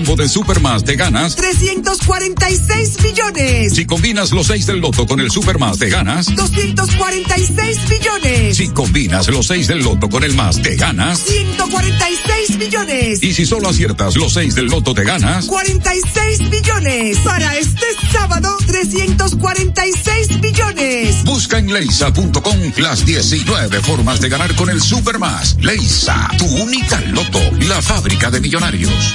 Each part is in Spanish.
combo de Supermas, te ganas 346 millones. Si combinas los 6 del loto con el Supermas, te ganas 246 millones. Si combinas los 6 del loto con el más, te ganas 146 millones. Y si solo aciertas los 6 del loto, te ganas 46 millones. Para este sábado, 346 millones. Busca en leisa.com las 19 formas de ganar con el Supermas. Leisa, tu única loto la fábrica de millonarios.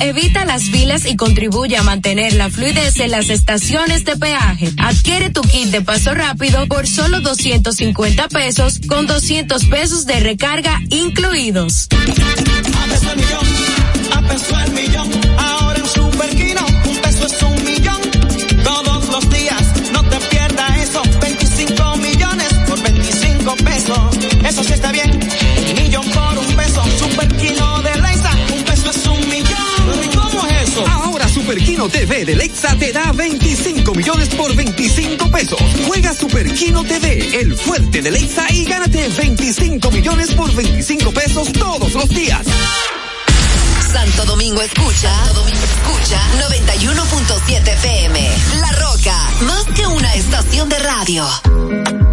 evita las filas y contribuye a mantener la fluidez en las estaciones de peaje. Adquiere tu kit de paso rápido por solo 250 pesos con 200 pesos de recarga incluidos. Superquino TV de Lexa te da 25 millones por 25 pesos. Juega Superquino TV, el fuerte de Lexa y gánate 25 millones por 25 pesos todos los días. Santo Domingo escucha, Santo Domingo escucha 91.7 FM. La Roca, más que una estación de radio.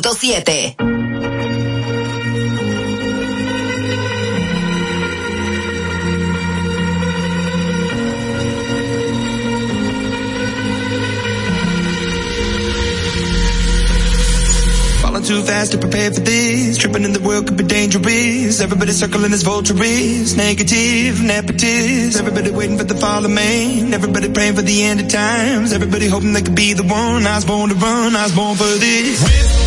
107.7. too fast to prepare for this. Tripping in the world could be dangerous. Everybody circling as vultures. Negative, nepotist. Everybody waiting for the fall of man. Everybody praying for the end of times. Everybody hoping they could be the one. I was born to run. I was born for this.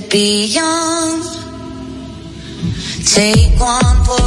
to be young. Take one for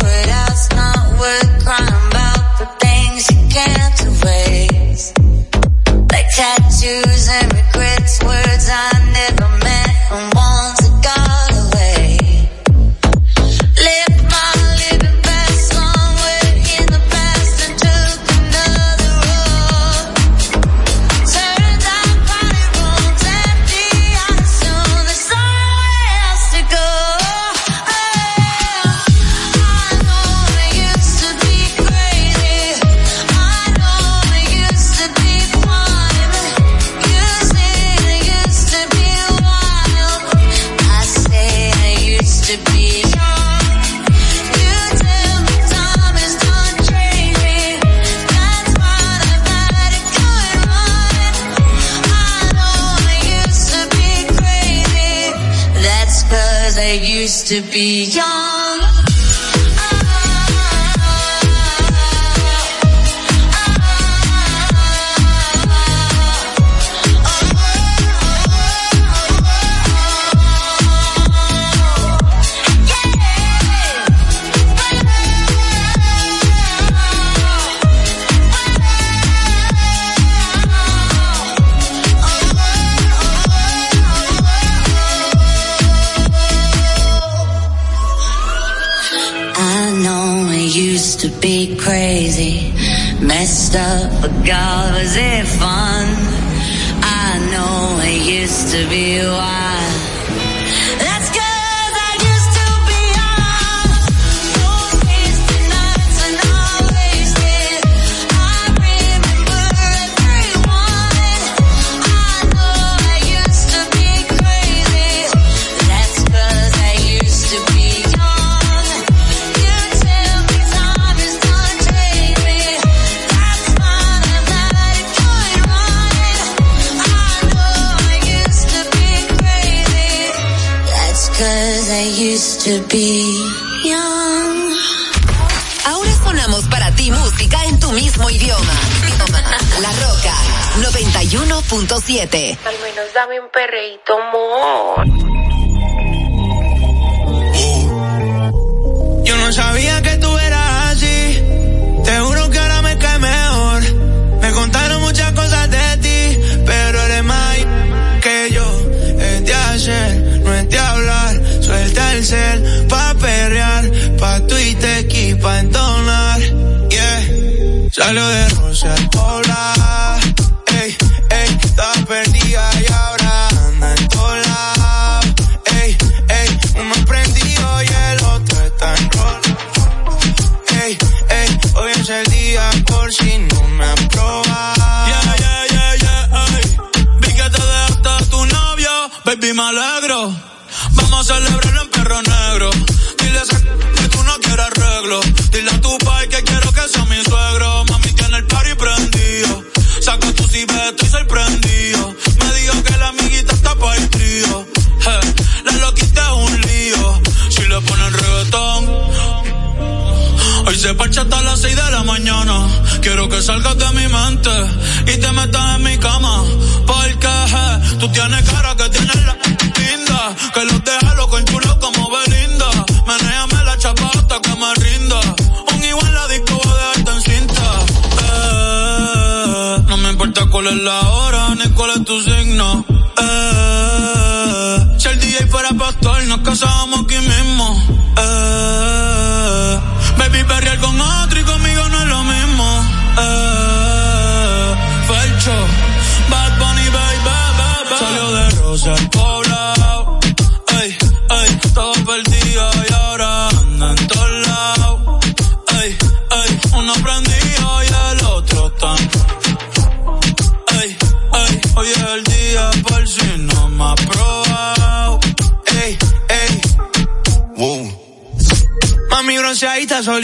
salgas de mi mente.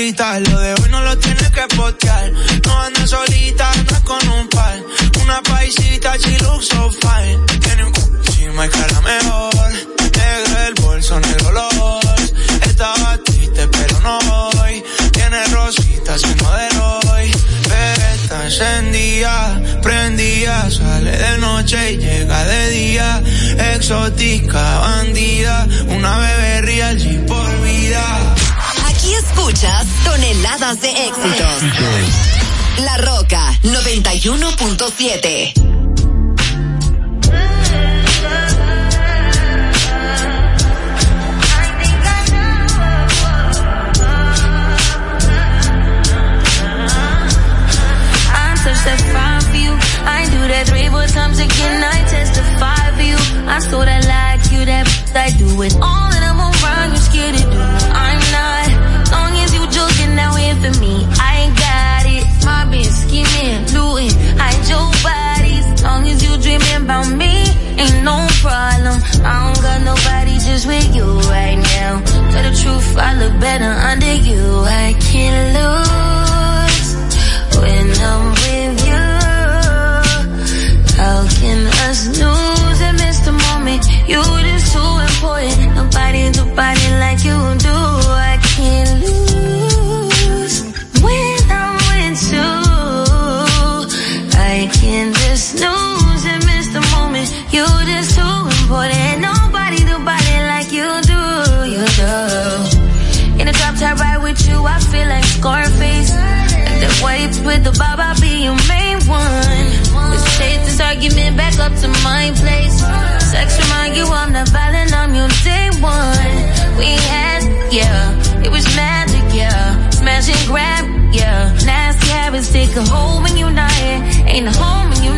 evitarlo punto siete. better under you. I can't lose. back up to my place. Sex remind you I'm not violent, I'm your day one. We had, yeah, it was magic, yeah. Smash and grab, yeah. Nasty habits take a hold when you're not here. Ain't a home when you.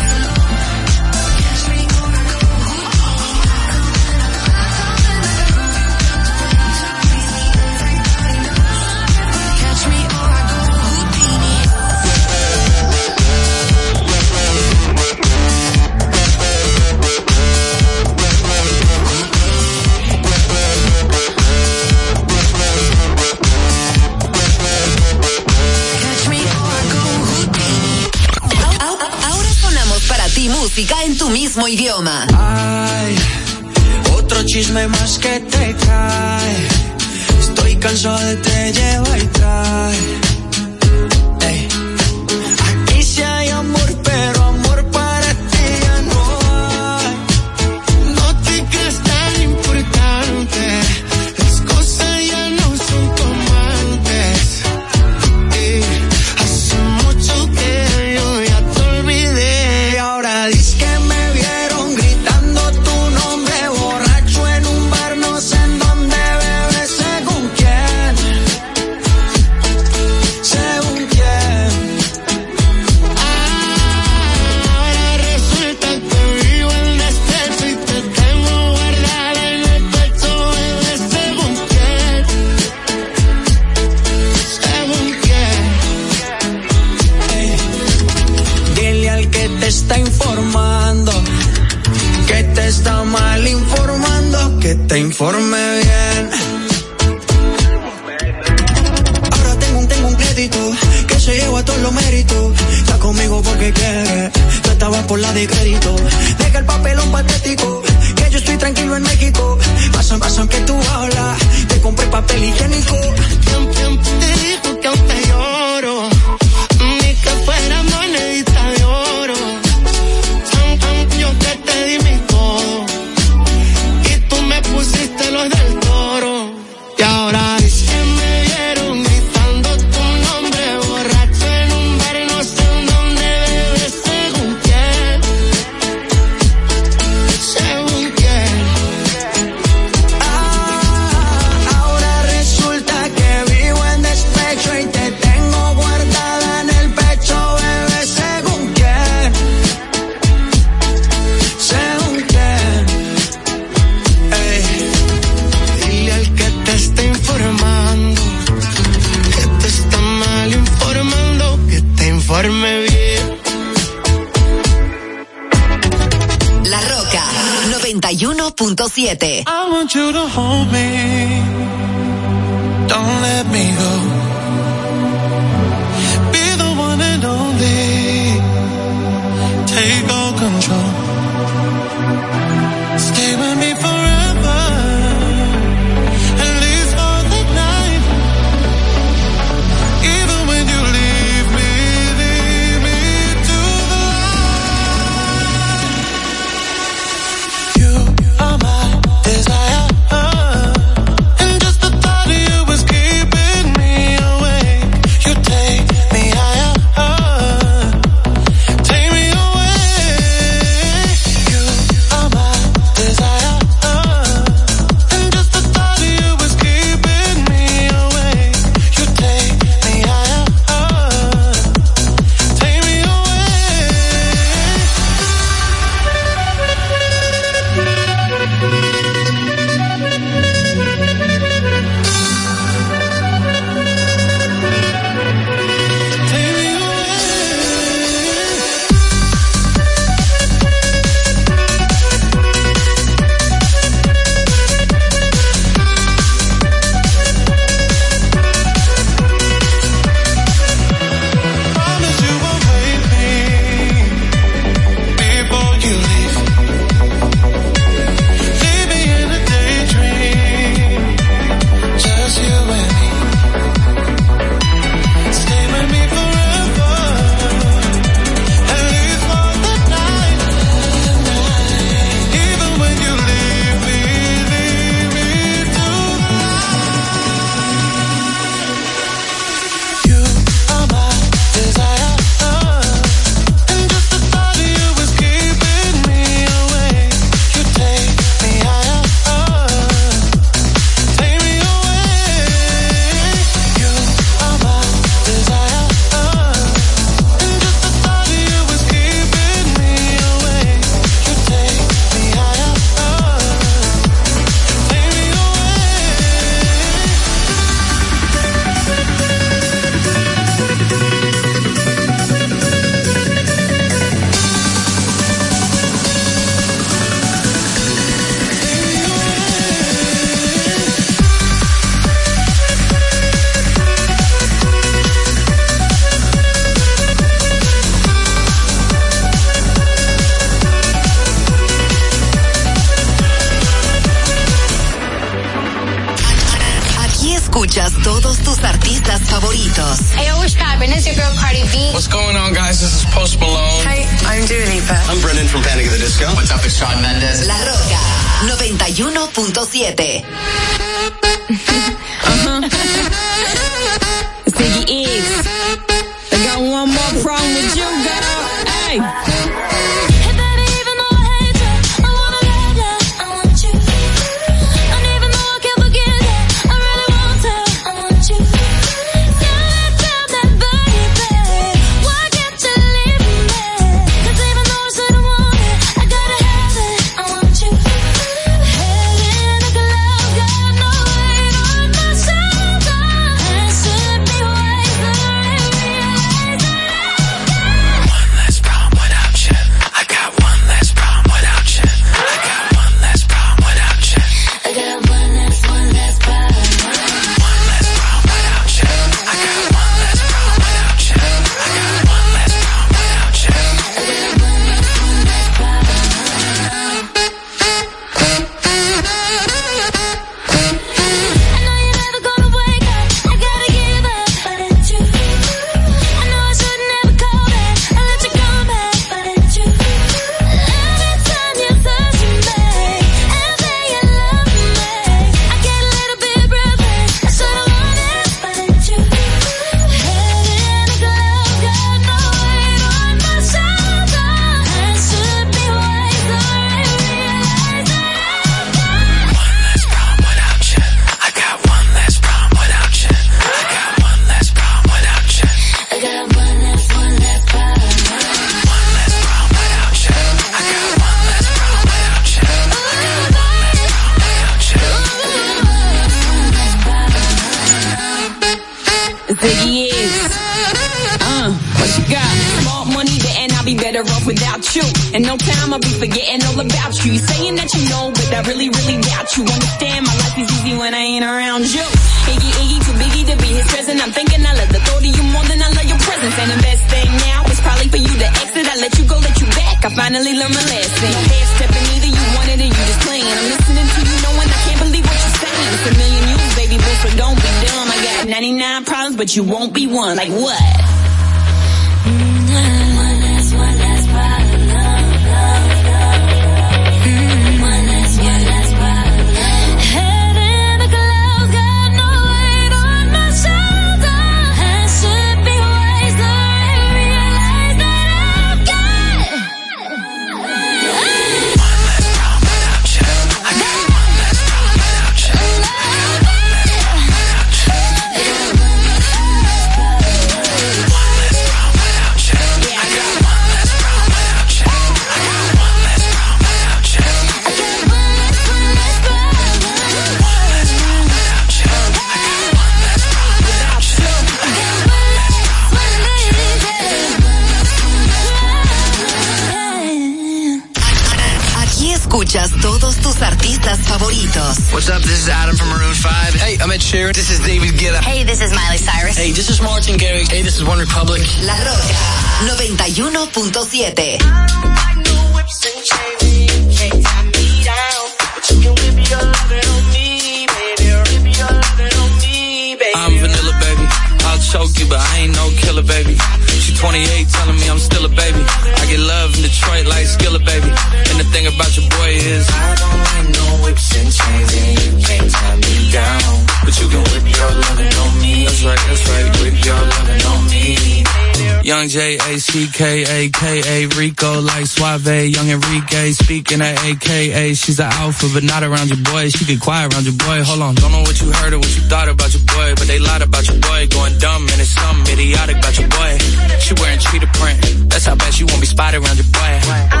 AKA. She's an alpha, but not around your boy. She get quiet around your boy. Hold on, don't know what you heard or what you thought about your boy, but they lied about your boy. Going dumb and it's something idiotic about your boy. She wearing cheetah print. That's how bad she won't be spotted around your boy.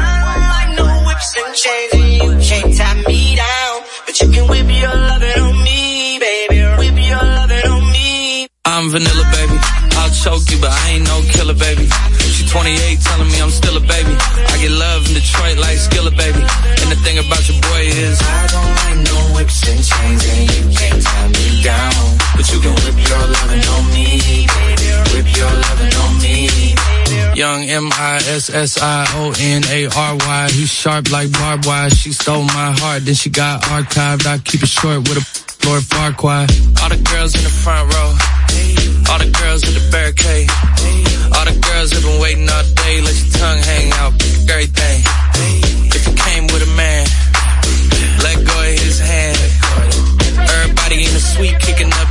M I S S I O N A R Y. He's sharp like barbed wire. She stole my heart, then she got archived. I keep it short with a Lord Farquhar. All the girls in the front row. All the girls in the barricade. All the girls have been waiting all day. Let your tongue hang out. pick Everything. If you came with a man, let go of his hand. Everybody in the suite kicking up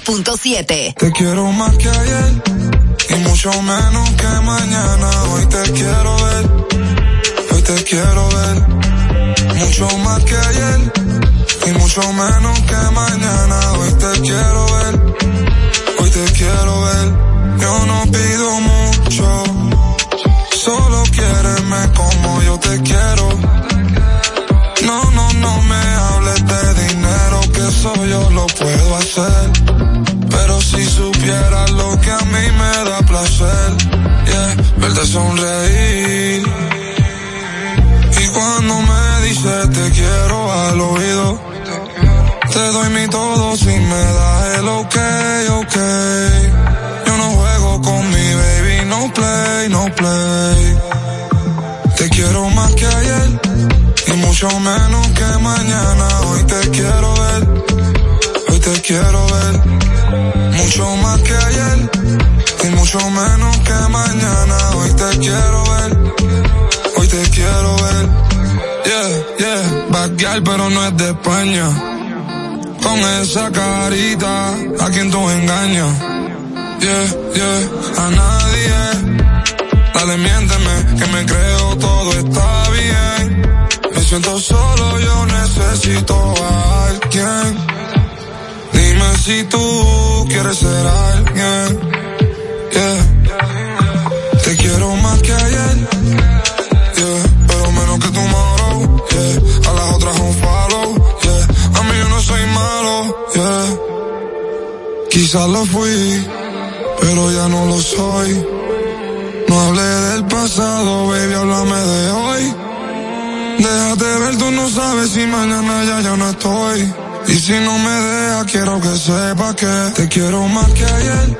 91.7. Te quiero más que ayer y mucho menos que mañana. Hoy te quiero ver, hoy te quiero ver. Mucho más que ayer y mucho menos que mañana. Hoy te quiero ver, hoy te quiero ver. Sonreír. Y cuando me dices te quiero al oído, te doy mi todo si me das el ok, ok. Yo no juego con mi baby, no play, no play. Te quiero más que ayer y mucho menos que mañana. Hoy te quiero ver, hoy te quiero ver. Mucho más que ayer y mucho menos que mañana. Te quiero ver, hoy te quiero ver. mundial, pero no es de España. Con esa carita, a quien tú engañas. Yeah, yeah, a nadie. Dale, miénteme, que me creo todo está bien. Me siento solo, yo necesito a alguien. Dime si tú quieres ser alguien. Yeah. Que ayer. Yeah. Pero menos que tomorrow. Yeah. A las otras un follow. Yeah. A mí yo no soy malo. Yeah. Quizás lo fui, pero ya no lo soy. No hablé del pasado, baby, háblame de hoy. Déjate ver, tú no sabes si mañana ya yo no estoy. Y si no me dejas, quiero que sepas que te quiero más que ayer.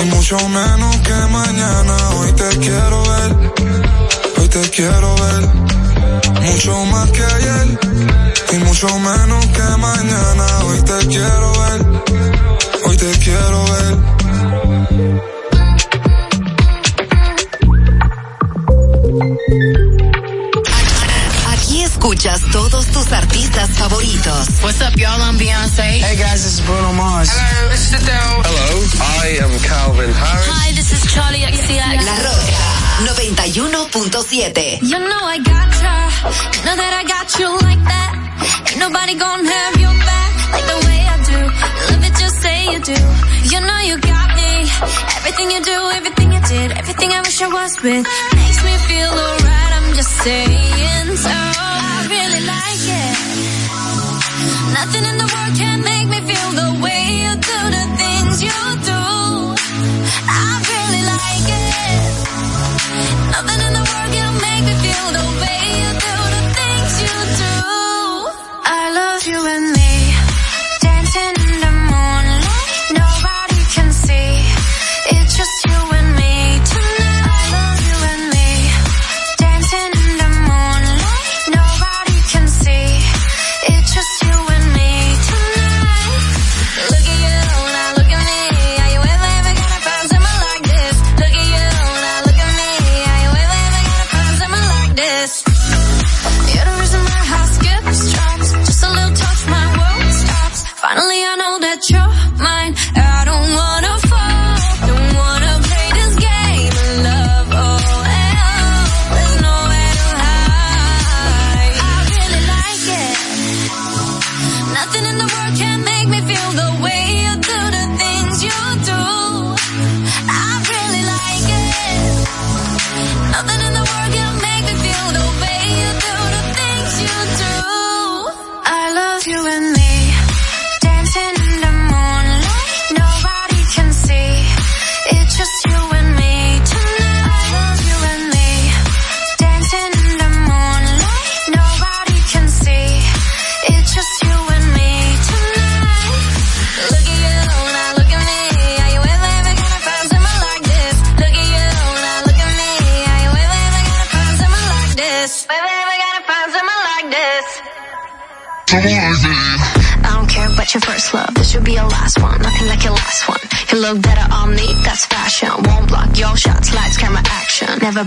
Y mucho menos que mañana. Hoy te quiero ver. Hoy te quiero ver. Mucho más que ayer. Y mucho menos que mañana. Hoy te quiero ver. Hoy te quiero ver. Aquí escuchas todos tus artistas favoritos. What's up, y'all? I'm Beyonce. Hey guys, this is Bruno Mars. Hello, this is Adele. Hello, I am Calvin Harris. Hi, this is Charlie XCX. La Roca 91.7. You know I got ya. You know that I got you like that. Ain't nobody gonna have your back like the way I do. You love it, just say you do. You know you got me. Everything you do, everything you did, everything I wish I was with makes me feel alright. I'm just saying so. Really like it. Nothing in the world can make me feel the way you do the things you do. I really like it. Nothing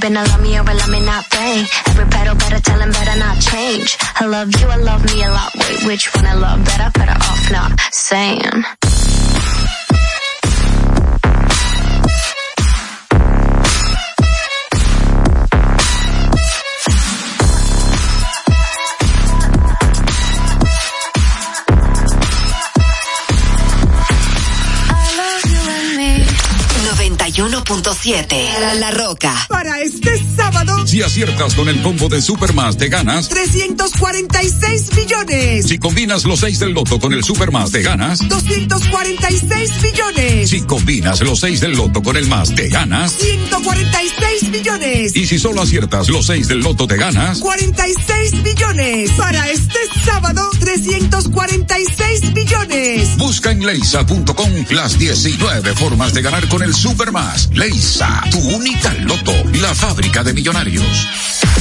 Been a love me or a love me not thing. Every pedal better tell him better not change. I love you, I love me a lot. Wait, which one I love better? Better off not saying. 91.7. La, La Roca. Para este sábado, Si aciertas con el combo de Supermas, te ganas. 346 millones. Si combinas los 6 del loto con el Supermas, te ganas. 246 millones. Si combinas los 6 del loto con el más, te ganas. 146 millones. Y si solo aciertas los 6 del loto, te ganas. 46 millones. Para este sábado, 346 millones. Busca en leisa.com las 19 formas de ganar con el Supermas. Leisa, tu única loto, la fábrica de millonarios.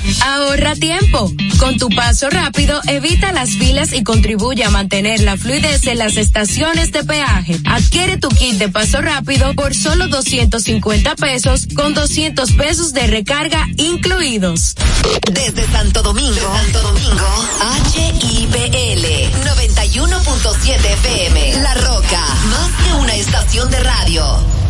Ahorra tiempo. Con tu paso rápido, evita las filas y contribuye a mantener la fluidez en las estaciones de peaje. Adquiere tu kit de paso rápido por solo 250 pesos con 200 pesos de recarga incluidos. Desde Santo Domingo, Desde Santo Domingo, HIPL 91.7 FM. La Roca, más que una estación de radio.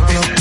no, no.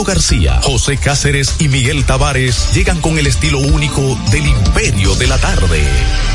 García, José Cáceres y Miguel Tavares llegan con el estilo único del Imperio de la Tarde.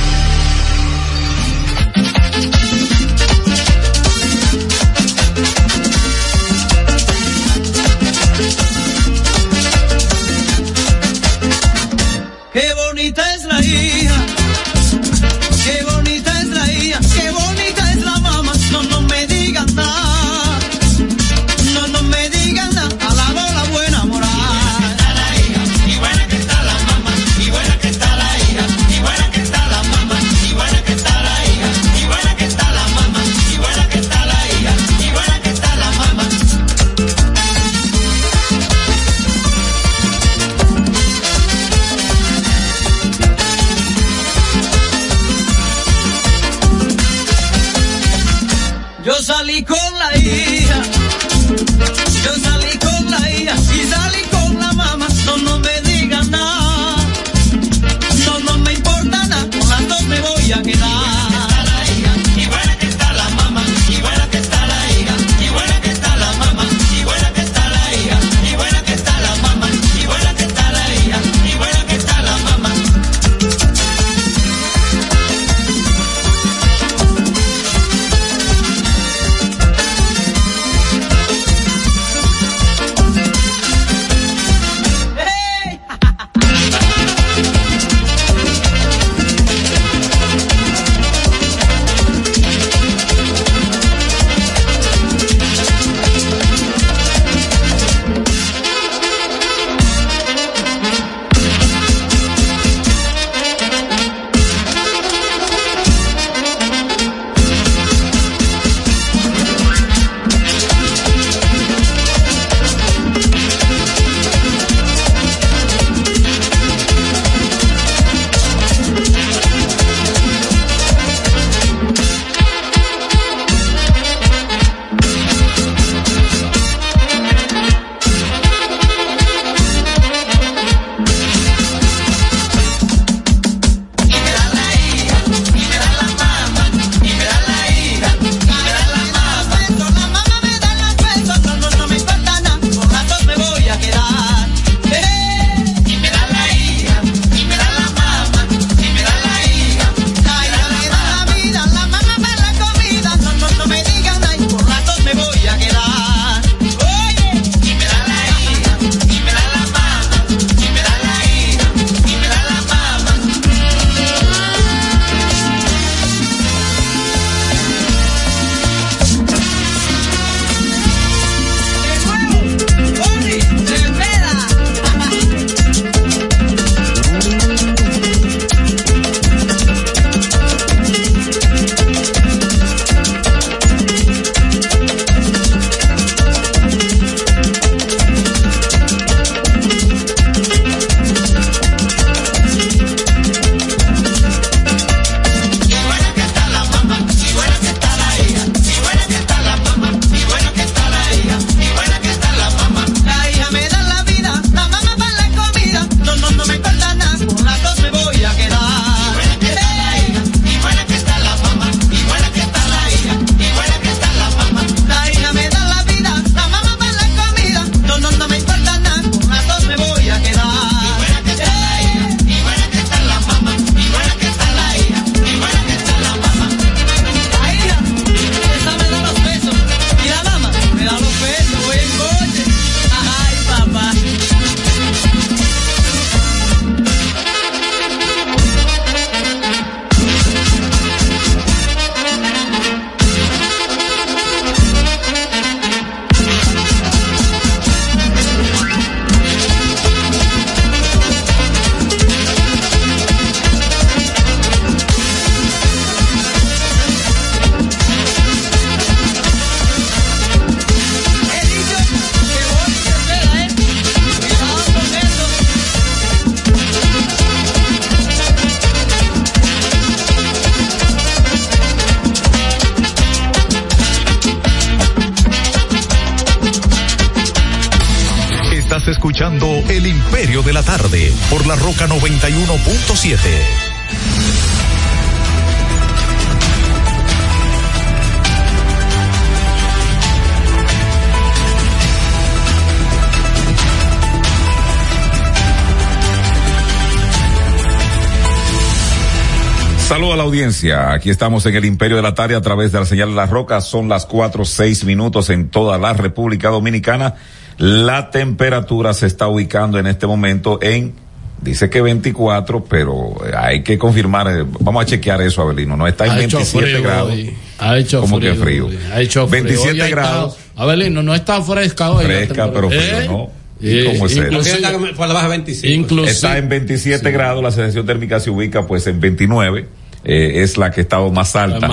Audiencia. Aquí estamos en el Imperio de la Tarde a través de la señal de las rocas. Son las cuatro seis minutos en toda la República Dominicana. La temperatura se está ubicando en este momento en, dice que 24, pero eh, hay que confirmar, eh, vamos a chequear eso, Abelino. No está en Ha hecho 27 frío grados. hoy. Ha hecho ¿Cómo frío. que frío? hoy. Ha hecho frío. 27 Hoy ha grados. estado- Abelino, no está fresca hoy. Fresca, pero frío, ¿Eh? ¿no? ¿Y cómo es eso? inclusive- Por la baja 25. Inclusive- Está en 27 grados, la sensación térmica se ubica pues en 29. Eh, es la que ha estado más alta.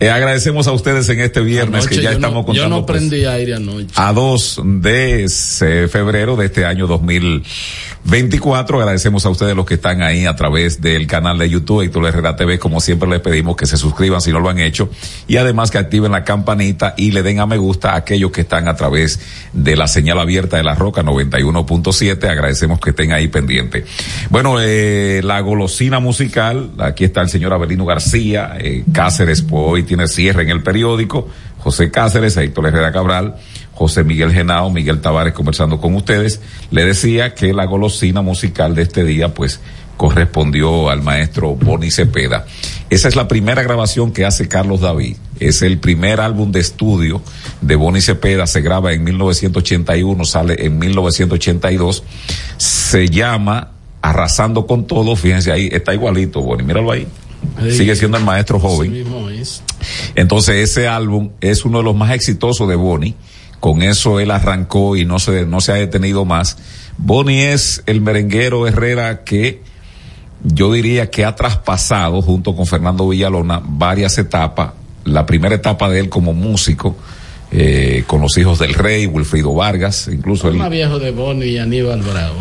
Eh, agradecemos a ustedes en este viernes Anoche que ya estamos no, contando Yo no pues, prendí aire anoche. a 2 de eh, febrero de este año 2024. Agradecemos a ustedes los que están ahí a través del canal de YouTube Héctor Herrera TV. Como siempre les pedimos que se suscriban si no lo han hecho y además que activen la campanita y le den a me gusta a aquellos que están a través de la señal abierta de la Roca 91.7. Agradecemos que estén ahí pendientes. Bueno, eh, la golosina musical. Aquí está el señor Abelino García. Eh, Cáceres pues, hoy tiene cierre en el periódico. José Cáceres, Héctor Herrera Cabral. José Miguel Genao, Miguel Tavares conversando con ustedes, le decía que la golosina musical de este día pues correspondió al maestro Boni Cepeda. Esa es la primera grabación que hace Carlos David. Es el primer álbum de estudio de Boni Cepeda, se graba en 1981, sale en 1982. Se llama Arrasando con todo, fíjense ahí, está igualito Boni, míralo ahí. Sigue siendo el maestro joven. Mismo es. Entonces ese álbum es uno de los más exitosos de Bonnie. Con eso él arrancó y no se, no se ha detenido más. Bonnie es el merenguero Herrera que yo diría que ha traspasado junto con Fernando Villalona varias etapas. La primera etapa de él como músico, eh, con los hijos del rey, Wilfrido Vargas, incluso El más viejo de Bonnie y Aníbal Bravo.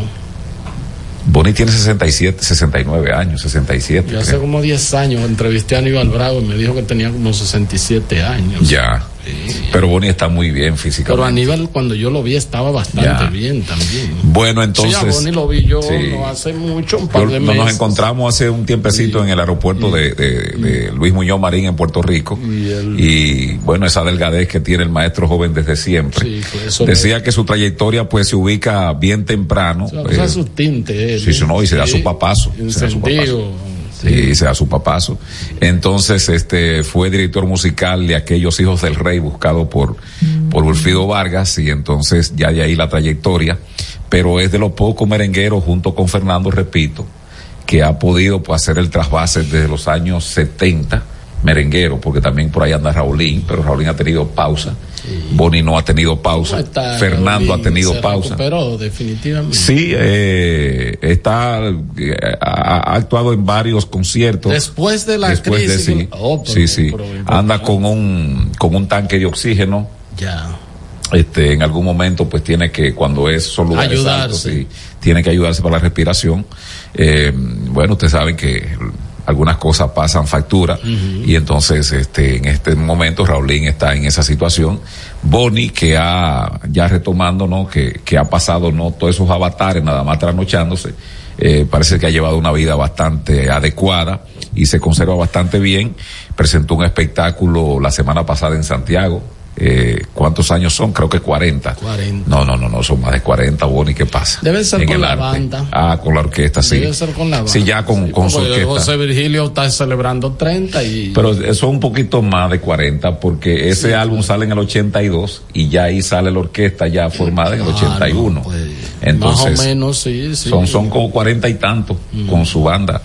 Bonnie tiene 67, 69 años, 67. Yo hace creo. como 10 años entrevisté a Aníbal Bravo y me dijo que tenía como 67 años. Ya. Pero Bonnie está muy bien físicamente. Pero Aníbal cuando yo lo vi estaba bastante Ya. bien también. Bueno, entonces. sí, a Bonnie lo vi yo Sí. no hace mucho, un par Yo- de nos, meses. nos encontramos hace un tiempecito en el aeropuerto de, de- de Luis Muñoz Marín en Puerto Rico. Y, bueno, esa delgadez que tiene el maestro joven desde siempre. Sí, pues eso Decía que su trayectoria pues se ubica bien temprano. O sea, eh, sus tintes. él, sí, sí, no, y se da su papazo. Se da su papazo. Sí, se da su papazo. Entonces, este, fue director musical de aquellos hijos del rey buscado por, por Wilfrido Vargas y entonces ya de ahí la trayectoria. Pero es de los pocos merengueros junto con Fernando, repito, que ha podido pues, hacer el trasvase desde los años 70 merenguero, porque también por ahí anda Raulín, pero Raulín ha tenido pausa. Boni no ha tenido pausa. Fernando ha tenido se pausa. recuperó definitivamente. Sí, eh, está, eh, ha, ha actuado en varios conciertos. Después de la Después de crisis. sí, Oh, pero- sí, sí. pero Anda con un, con un tanque de oxígeno. Ya. Este, en algún momento, pues tiene que, cuando es lugares Ayudarse. altos, sí, tiene que ayudarse para la respiración. Eh, bueno, ustedes saben que algunas cosas pasan factura y entonces, este, en este momento Raulín está en esa situación. Bonnie, que ha, ya retomando, ¿no? Que, que ha pasado, ¿no? Todos esos avatares nada más trasnochándose. Eh, parece que ha llevado una vida bastante adecuada y se conserva bastante bien. Presentó un espectáculo la semana pasada en Santiago. Eh, ¿Cuántos años son? Creo que 40. 40. No, no, no, no, son más de 40, Bonnie, ¿qué pasa? Debe ser En con la arte. banda. Ah, con la orquesta, sí. Debe ser con la banda. Sí, ya con, con su orquesta. José Virgilio está celebrando 30 y. Pero eso es un poquito más de 40 porque ese álbum sale en el 82 y ya ahí sale la orquesta ya formada en el 81. Entonces, Ah, más o menos, sí, sí. son, son como 40 y tantos con su banda.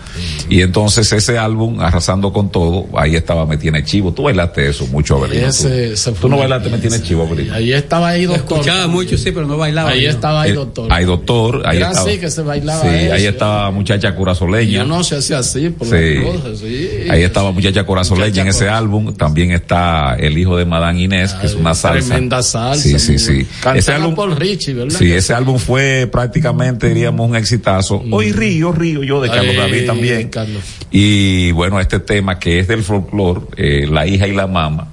Y entonces ese álbum, Arrasando con Todo, ahí estaba Me Tiene Chivo. Tú bailaste eso mucho, Abelino. Ese- tú, Tú no bailaste Me Tiene Chivo, Abelino. Ahí estaba ahí doctor. Escuchaba mucho, sí, pero no bailaba. Ahí estaba ahí doctor. Hay doctor, ahí Era estaba. así que se bailaba Sí, eso. ahí estaba muchacha curazoleña. Yo no se hacía así por Sí. las cosas, sí. Ahí estaba Muchacha Corazoleña en ese álbum. También está el hijo de Madame Inés, que es una salsa. Tremenda salsa. Sí, sí, sí. Cantada Ese álbum, por Richie, ¿verdad? sí, ese álbum fue prácticamente, diríamos, un exitazo. Hoy Río, Río, yo de Carlos Mm. Ay, David también. Carlos. Y bueno, este tema que es del folclore, eh, la hija y la mamá,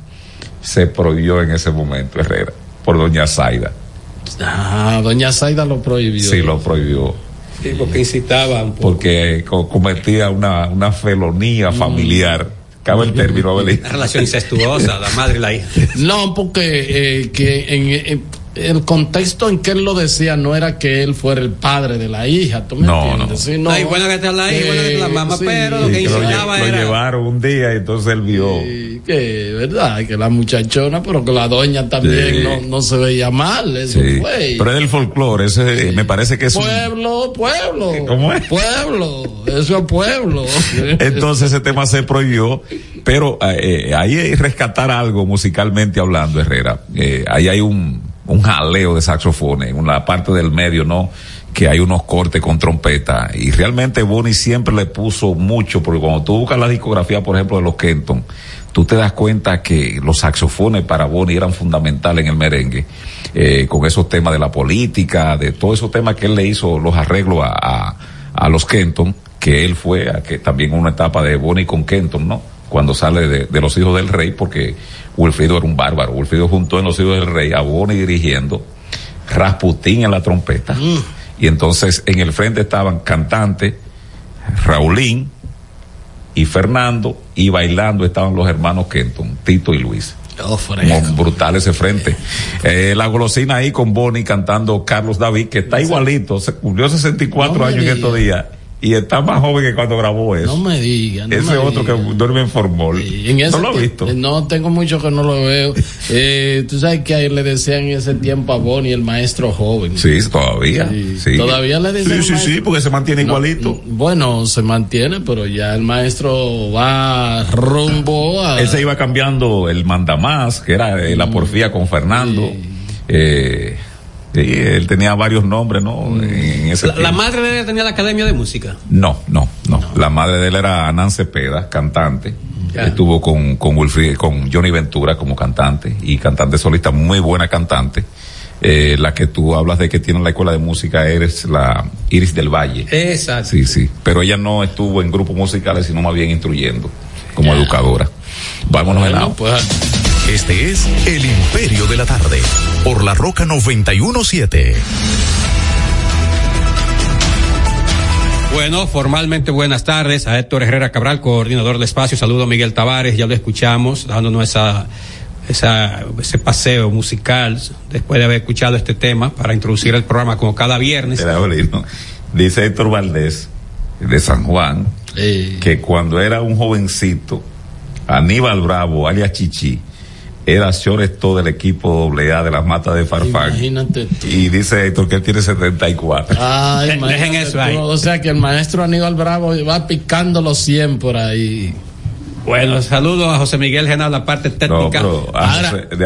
se prohibió en ese momento, Herrera, por doña Zaida. Ah, doña Zaida lo prohibió. Sí, lo prohibió. Sí, porque incitaban. Porque co- cometía una, una Mm. felonía familiar. Cabe el término, Abelín. Una relación incestuosa, la madre y la hija. No, porque eh, que en, en- el contexto en que él lo decía no era que él fuera el padre de la hija, ¿tú me No, entiendes? Sí, no. Ay, bueno que está la hija, bueno que está la mamá, Sí, pero lo que que lo, lle- incitaba lo era. llevaron un día y entonces él vio. Sí, que verdad, que la muchachona, pero que la doña también Sí. no, no se veía mal, eso Sí. fue. Pero es del folclore, ese me parece que es un- Pueblo, pueblo. ¿Cómo es? Pueblo, eso es pueblo. Entonces ese tema se prohibió, pero eh, ahí hay rescatar algo musicalmente hablando, Herrera. Eh, ahí hay un, un jaleo de saxofones en la parte del medio, ¿no? Que hay unos cortes con trompeta. Y realmente Bonnie siempre le puso mucho, porque cuando tú buscas la discografía, por ejemplo, de los Kenton, tú te das cuenta que los saxofones para Bonnie eran fundamentales en el merengue, eh, con esos temas de la política, de todos esos temas que él le hizo los arreglos a, a, a los Kenton, que él fue a que también una etapa de Bonnie con Kenton, ¿no? Cuando sale de, de los hijos del rey, porque Wilfrido era un bárbaro. Wilfrido juntó en los hijos del rey a Bonnie dirigiendo, Rasputín en la trompeta, y entonces en el frente estaban cantantes, Raulín y Fernando, y bailando estaban los hermanos Kenton, Tito y Luis. Como brutal ese frente. Eh, la golosina ahí con Bonnie cantando Carlos David, que está igualito, se cumplió 64 No me años en estos días y está más joven que cuando grabó eso. No me digas. no Ese me otro que duerme en formol. En ese ¿No lo tie- visto? No, tengo mucho que no lo veo. Eh, Tú sabes que ahí le decían en ese tiempo a Bonnie el maestro joven. Sí, todavía. Sí. Todavía le dicen Sí, sí, maestro. sí, porque se mantiene No, igualito. Bueno, se mantiene, pero ya el maestro va rumbo a. Él se iba cambiando el mandamás, que era eh, Mm. la porfía con Fernando. Eh, sí, él tenía varios nombres, ¿no? Mm. En ese La, madre de él tenía la academia de música. No, no, no, La madre de él era Anán Cepeda, cantante. Ya. Estuvo con, con Wilfried, con Johnny Ventura como cantante y cantante solista, muy buena cantante. Eh, la que tú hablas de que tiene la escuela de música eres la Iris del Valle. Exacto. Sí, sí. Pero ella no estuvo en grupos musicales, sino más bien instruyendo como educadora. Vámonos en la. Este es El Imperio de la Tarde, por la Roca 917. Bueno, formalmente buenas tardes a Héctor Herrera Cabral, coordinador de espacio. Saludo a Miguel Tavares, ya lo escuchamos, dándonos esa, esa, ese paseo musical después de haber escuchado este tema para introducir el programa como cada viernes. Dice Héctor Valdés, de San Juan, que cuando era un jovencito, Aníbal Bravo, alias Chichi, era shortstop todo del equipo AA de las matas de Farfán. Imagínate tú. Y dice Héctor que él tiene 74. Ay, Dejen eso tú. ahí. O sea que el maestro Aníbal Bravo va picando los 100 por ahí. Bueno, saludo a José Miguel Genal, la parte No, técnica. pero a, Ahora- José-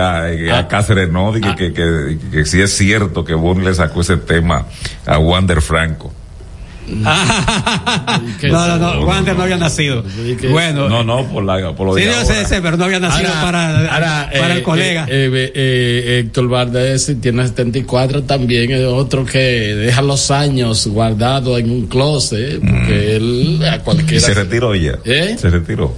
a- a Cáceres no, que, que, que, que sí es cierto que Bonnie le sacó ese tema a Wander Franco. no, no, no, Wander no había nacido. Bueno, No, no, por, la, por lo sí, de yo ahora. sé, sé, pero no había nacido Ahora- para, ahora, para eh, el colega. eh, eh, eh, Héctor Valdés tiene 74 también, es otro que deja los años guardado en un closet, porque él a Y cualquiera. se retiró ya. ¿Eh? Se retiró.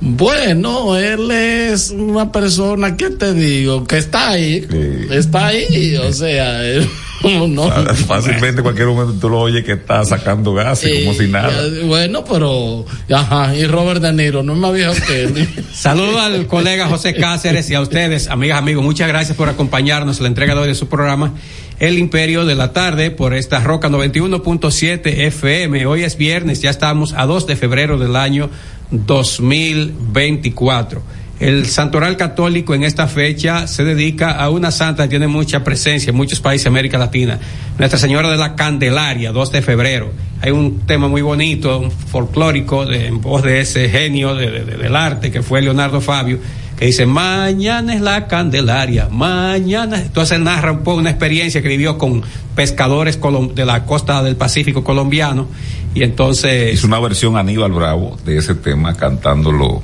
Bueno, él es una persona que te digo que está ahí, está ahí, o sea, él no. Fácilmente cualquier momento tú lo oyes que está sacando gases como si nada. Bueno, pero, ajá, y Robert De Niro, no es más viejo que él. Saludo al colega José Cáceres y a ustedes, amigas, amigos. Muchas gracias por acompañarnos en la entrega de hoy de su programa El Imperio de la Tarde por esta Roca 91.7 FM. Hoy es viernes, ya estamos a 2 de febrero del año 2024. El Santoral Católico en esta fecha se dedica a una santa que tiene mucha presencia en muchos países de América Latina. Nuestra Señora de la Candelaria, 2 de febrero. Hay un tema muy bonito, folclórico, de- en voz de ese genio de- del arte que fue Leonardo Fabio, que dice, mañana es la Candelaria, mañana. Entonces narra un poco una experiencia que vivió con pescadores de la costa del Pacífico colombiano. Y entonces... Hizo una versión Aníbal Bravo de ese tema cantándolo.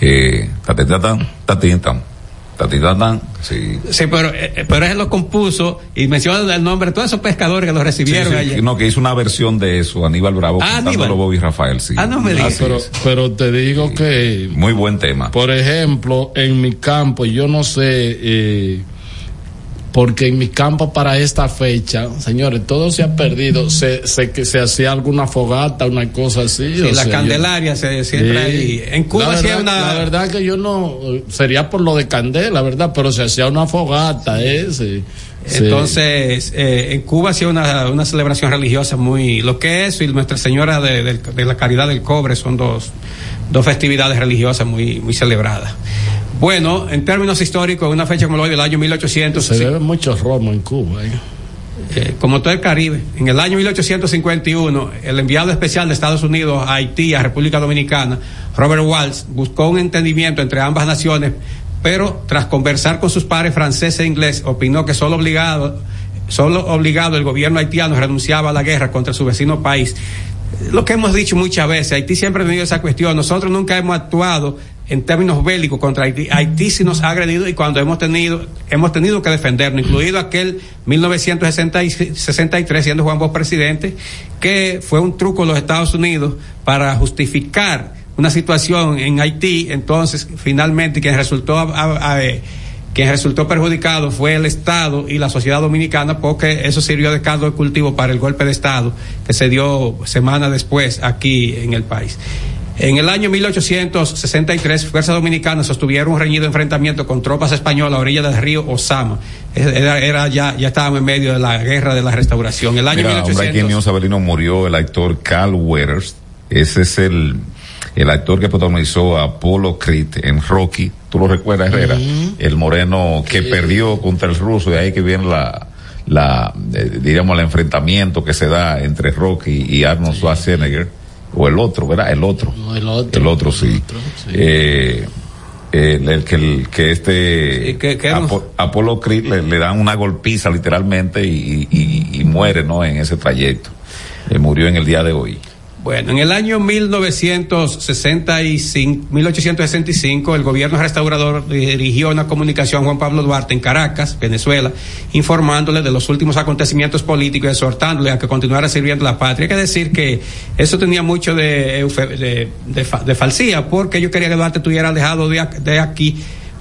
Eh, tatetatan, tatintan, tatintan, sí. Sí, pero, eh, pero él lo compuso y menciona el nombre de todos esos pescadores que lo recibieron Sí, sí, allá. No, que hizo una versión de eso, Aníbal Bravo, Ah, Aníbal. Bobby Rafael, sí. Ah, no me digas. Así pero, pero te digo que, Muy buen tema. por ejemplo, en mi campo, yo no sé, eh, porque en mi campo para esta fecha, señores, todo se ha perdido. Se, se que se hacía alguna fogata, una cosa así. Sí, o la sea, yo- Candelaria se, siempre Sí. hay. En Cuba verdad, una. La verdad que yo no, sería por lo de Candela, ¿verdad? Pero se hacía una fogata, ¿eh? Sí. Entonces, eh, en Cuba hacía una, una celebración religiosa muy. Lo que es y Nuestra Señora de, de- de la Caridad del Cobre son dos, dos festividades religiosas muy, muy celebradas. Bueno, en términos históricos, una fecha como la hoy del año 1800. Se bebe mucho romo en Cuba, ¿eh? Eh, como todo el Caribe. En el año 1851, el enviado especial de Estados Unidos a Haití, a República Dominicana, Robert Walsh, buscó un entendimiento entre ambas naciones, pero tras conversar con sus pares francés e inglés, opinó que solo obligado, solo obligado el gobierno haitiano renunciaba a la guerra contra su vecino país. Lo que hemos dicho muchas veces, Haití siempre ha tenido esa cuestión. Nosotros nunca hemos actuado en términos bélicos contra Haití. Haití sí nos ha agredido y cuando hemos tenido, hemos tenido que defendernos, incluido aquel 1963, siendo Juan Bosch presidente, que fue un truco de los Estados Unidos para justificar una situación en Haití. Entonces, finalmente, quien resultó a- eh, quien resultó perjudicado fue el Estado y la sociedad dominicana porque eso sirvió de caldo de cultivo para el golpe de Estado que se dio semanas después aquí en el país. En el año 1863, fuerzas dominicanas sostuvieron un reñido enfrentamiento con tropas españolas a orilla del río Osama. Era, era ya, ya estábamos en medio de la guerra de la restauración. El año Mira, hombre, aquí en 1800. Mío Sabelino murió el actor Carl Weathers. Ese es el, el actor que protagonizó a Apollo Creed en Rocky. ¿Tú lo recuerdas, Herrera? El moreno que perdió contra el ruso, de ahí que viene la, la, eh, diríamos, el enfrentamiento que se da entre Rocky y Arnold Schwarzenegger. O el otro, ¿verdad? El otro. No, el otro. El otro, sí. Eh, eh, el, que, el, que este que- que Apo- Apolo Creed le, le dan una golpiza literalmente y, y- y muere, ¿no? En ese trayecto. Eh, murió en el día de hoy. Bueno, en el año 1965, 1865, el gobierno restaurador dirigió una comunicación a Juan Pablo Duarte en Caracas, Venezuela, informándole de los últimos acontecimientos políticos y exhortándole a que continuara sirviendo a la patria. Hay que decir que eso tenía mucho de, de, de de falsía, porque yo quería que Duarte estuviera alejado de aquí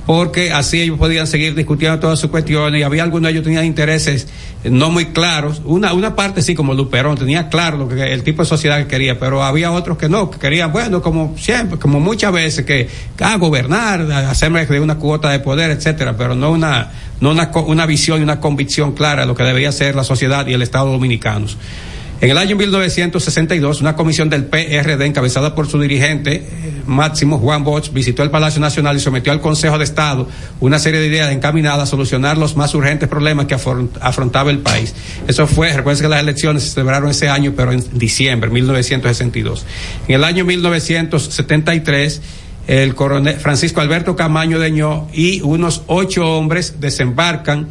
porque así ellos podían seguir discutiendo todas sus cuestiones y había algunos de ellos tenían intereses eh, no muy claros. Una, una parte sí, como Luperón, tenía claro lo que el tipo de sociedad que quería, pero había otros que no, que querían, bueno, como siempre, como muchas veces, que ah, gobernar, hacerme de una cuota de poder, etcétera, pero no una, no una, una visión y una convicción clara de lo que debería ser la sociedad y el Estado dominicanos. En el año 1962, una comisión del PRD encabezada por su dirigente, Máximo Juan Bosch, visitó el Palacio Nacional y sometió al Consejo de Estado una serie de ideas encaminadas a solucionar los más urgentes problemas que afron- afrontaba el país. Eso fue, recuerden que las elecciones se celebraron ese año, pero en diciembre, 1962. En el año 1973, el coronel Francisco Alberto Camaño Deñó y unos ocho hombres desembarcan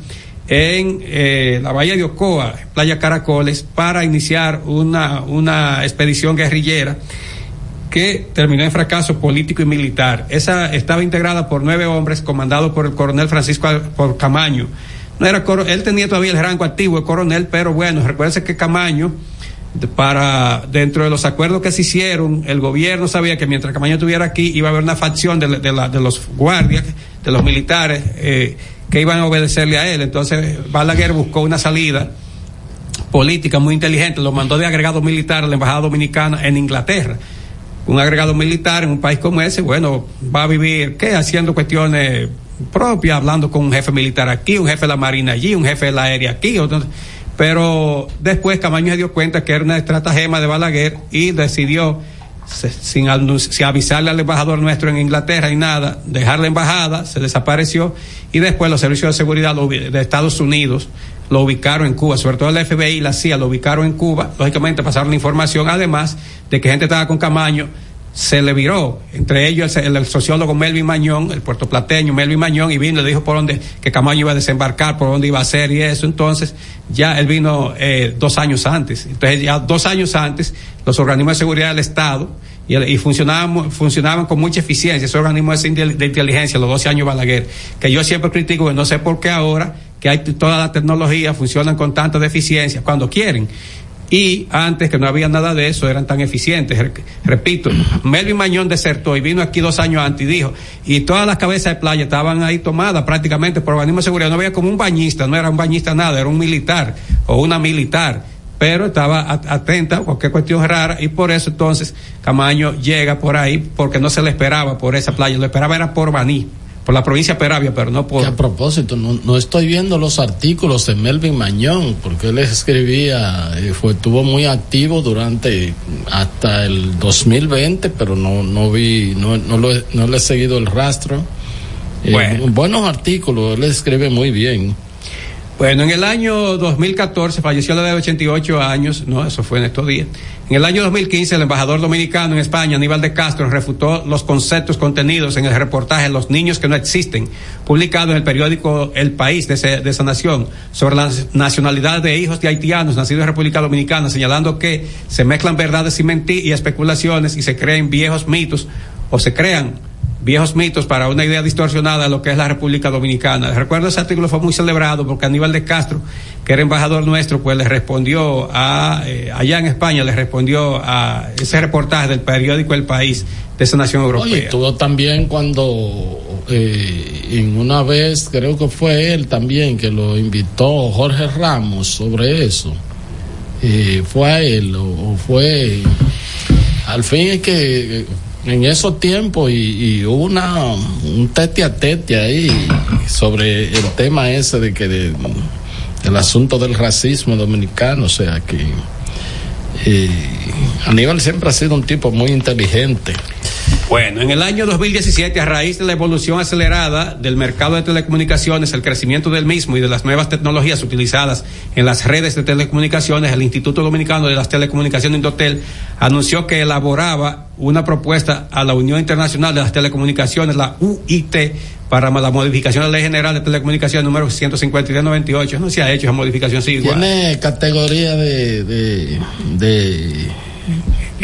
en eh, la bahía de Ocoa, Playa Caracoles, para iniciar una, una expedición guerrillera que terminó en fracaso político y militar. Esa estaba integrada por nueve hombres, comandados por el coronel Francisco por Camaño. No era él tenía todavía el rango activo de coronel, pero bueno, recuérdense que Camaño, para dentro de los acuerdos que se hicieron, el gobierno sabía que mientras Camaño estuviera aquí iba a haber una facción de la- de los guardias, de los militares, eh, que iban a obedecerle a él. Entonces Balaguer buscó una salida política muy inteligente, lo mandó de agregado militar a la Embajada Dominicana en Inglaterra. Un agregado militar en un país como ese, bueno, va a vivir, ¿qué? Haciendo cuestiones propias, hablando con un jefe militar aquí, un jefe de la Marina allí, un jefe de la aérea aquí. pero después Camaño se dio cuenta que era una estratagema de Balaguer y decidió, sin, avisarle al embajador nuestro en Inglaterra y nada, dejar la embajada, se desapareció y después los servicios de seguridad de Estados Unidos lo ubicaron en Cuba, sobre todo el FBI y la CIA lo ubicaron en Cuba, lógicamente pasaron la información, además de que gente estaba con Camaño, se le viró, entre ellos el, sociólogo Melvin Mañón, el puertoplateño Melvin Mañón, y vino le dijo por dónde, que Camaño iba a desembarcar, por dónde iba a ser y eso, entonces ya él vino eh, dos años antes, entonces ya dos años antes los organismos de seguridad del Estado y, y funcionaban, funcionaban con mucha eficiencia, esos organismos de intel- de inteligencia, los 12 años Balaguer, que yo siempre critico, que no sé por qué ahora, que hay toda la tecnología, funcionan con tanta deficiencia, cuando quieren. Y antes que no había nada de eso, eran tan eficientes. Re- Repito, Melvin Mañón desertó y vino aquí dos años antes y dijo, y todas las cabezas de playa estaban ahí tomadas prácticamente por organismo de seguridad. No había como un bañista, no era un bañista nada, era un militar o una militar. Pero estaba at- atenta a cualquier cuestión rara y por eso entonces Camaño llega por ahí porque no se le esperaba por esa playa, lo esperaba era por Baní, por la provincia de Peravia, pero no por... Que a propósito, no, no estoy viendo los artículos de Melvin Mañón, porque él escribía, eh, fue, estuvo muy activo durante hasta el 2020, pero no, no vi, no, no, lo no le he seguido el rastro. Eh, Bueno. Buenos artículos, él escribe muy bien. Bueno, en el año 2014 falleció a la edad de 88 años, no, eso fue en estos días. En el año 2015 el embajador dominicano en España, Aníbal de Castro, refutó los conceptos contenidos en el reportaje Los niños que no existen, publicado en el periódico El País de, ese- de esa nación, sobre la nacionalidad de hijos de haitianos nacidos en República Dominicana, señalando que se mezclan verdades y mentiras y especulaciones y se creen viejos mitos o se crean viejos mitos para una idea distorsionada de lo que es la República Dominicana. Recuerdo ese artículo fue muy celebrado porque Aníbal de Castro, que era embajador nuestro, pues le respondió a, eh, allá en España, le respondió a ese reportaje del periódico El País de esa nación europea. Oye, estuvo también cuando eh, en una vez, creo que fue él también que lo invitó Jorge Ramos sobre eso. Eh, fue a él o, o fue al fin es que eh, en esos tiempos y, y hubo una un tete a tete ahí sobre el tema ese de que el asunto del racismo dominicano, o sea que eh, Aníbal siempre ha sido un tipo muy inteligente. Bueno, en el año 2017, a raíz de la evolución acelerada del mercado de telecomunicaciones, el crecimiento del mismo y de las nuevas tecnologías utilizadas en las redes de telecomunicaciones, el Instituto Dominicano de las Telecomunicaciones Indotel anunció que elaboraba una propuesta a la Unión Internacional de las Telecomunicaciones, la UIT, para la modificación de la Ley General de Telecomunicaciones número 15398. No se ha hecho esa modificación, sí, igual. Tiene categoría de de de,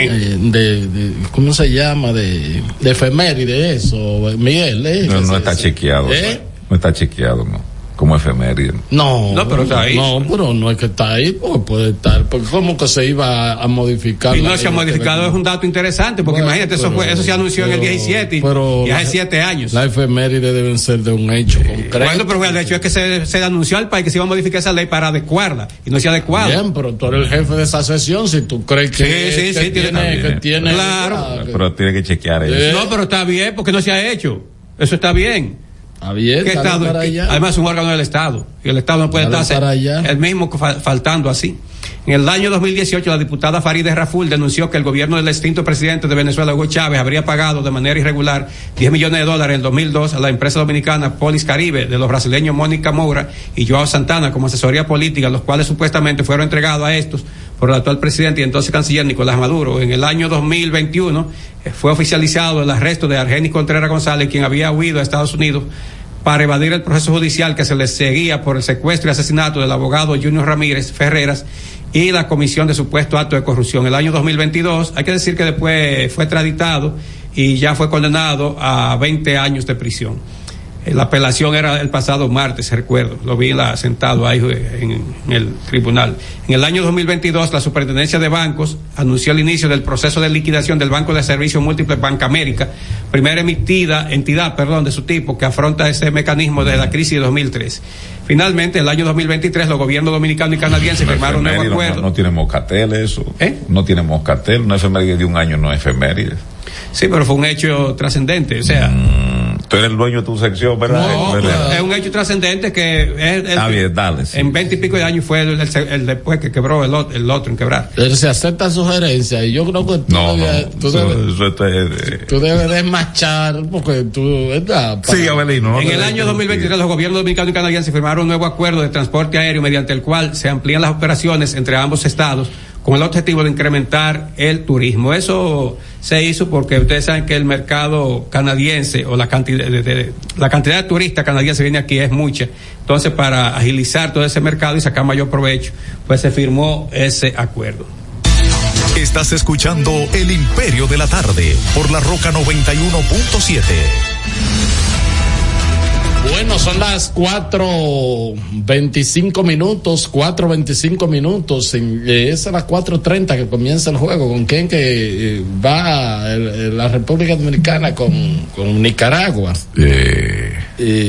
de, de- ¿cómo se llama? De, de efeméride eso, Miguel. ¿eh? No, no está chequeado. ¿Eh? No está chequeado, no. Como efeméride. No, No, pero está ahí. No, pero no es que está ahí, porque puede estar. Porque ¿Cómo que se iba a, a modificar? Y no se ha modificado, es un dato interesante, porque Bueno, imagínate, eso, fue, eso se anunció en el pero- 17 y, pero y hace la- 7 años. La efeméride deben ser de un hecho concreto. Bueno, pero de hecho es que se, se anunció al país que se iba a modificar esa ley para adecuarla y no se ha adecuado. Bien, pero tú eres el jefe de esa sesión, si tú crees que, Sí, sí, que sí, tiene- tiene, que tiene Claro. que- Pero tiene que chequear eso. No, pero está bien porque no se ha hecho. Eso está bien. Está bien, ¿Qué dale Estado? para allá. Además es un órgano del Estado. Y el Estado no puede Dale allá. el mismo faltando así. En el año 2018, la diputada Farideh Raful denunció que el gobierno del extinto presidente de Venezuela, Hugo Chávez, habría pagado de manera irregular 10 millones de dólares en 2002 a la empresa dominicana Polis Caribe de los brasileños Mónica Moura y Joao Santana como asesoría política, los cuales supuestamente fueron entregados a estos por el actual presidente y entonces canciller Nicolás Maduro. En el año 2021 eh, fue oficializado el arresto de Argenis Contreras González, quien había huido a Estados Unidos para evadir el proceso judicial que se le seguía por el secuestro y asesinato del abogado Junior Ramírez Ferreras y la comisión de supuesto acto de corrupción. El año 2022, hay que decir que después fue traditado y ya fue condenado a 20 años de prisión. La apelación era el pasado martes, recuerdo. Lo vi la- sentado ahí eh, en, en el tribunal. En el año 2022, la Superintendencia de Bancos anunció el inicio del proceso de liquidación del Banco de Servicios Múltiples Banca América, primera emitida, entidad, perdón, de su tipo, que afronta ese mecanismo desde la crisis de 2003. Finalmente, en el año 2023, los gobiernos dominicano y canadiense firmaron un nuevo acuerdo. No, no tiene moscatel eso. ¿Eh? No tiene moscatel. Una efeméride de un año no es efeméride. Sí, pero fue un hecho trascendente. O sea, Tú eres el dueño de tu sección, ¿verdad? No, ¿Verdad? es un hecho trascendente que es, es- Está bien, dale. sí. en veinte y pico de años fue el, el- el después que quebró el, ot- el otro en quebrar. Pero se acepta sugerencia y yo creo que tú, No, no. debes, tú, Eso, debes, eso está, eh, tú debes desmachar porque tú, ¿verdad? Para- Sí, Abelino. no En el año 2023 los gobiernos dominicano y canadiense firmaron un nuevo acuerdo de transporte aéreo mediante el cual se amplían las operaciones entre ambos estados con el objetivo de incrementar el turismo. Eso se hizo porque ustedes saben que el mercado canadiense o la cantidad de, la cantidad de turistas canadienses que viene aquí es mucha. Entonces, para agilizar todo ese mercado y sacar mayor provecho, pues se firmó ese acuerdo. Estás escuchando El Imperio de la Tarde por la Roca 91.7. Bueno, son las 4.25 minutos, 4.25 minutos. Eh, es a las 4.30 que comienza el juego. ¿Con quién que eh, va el- el- la República Dominicana? Con, con Nicaragua. Eh,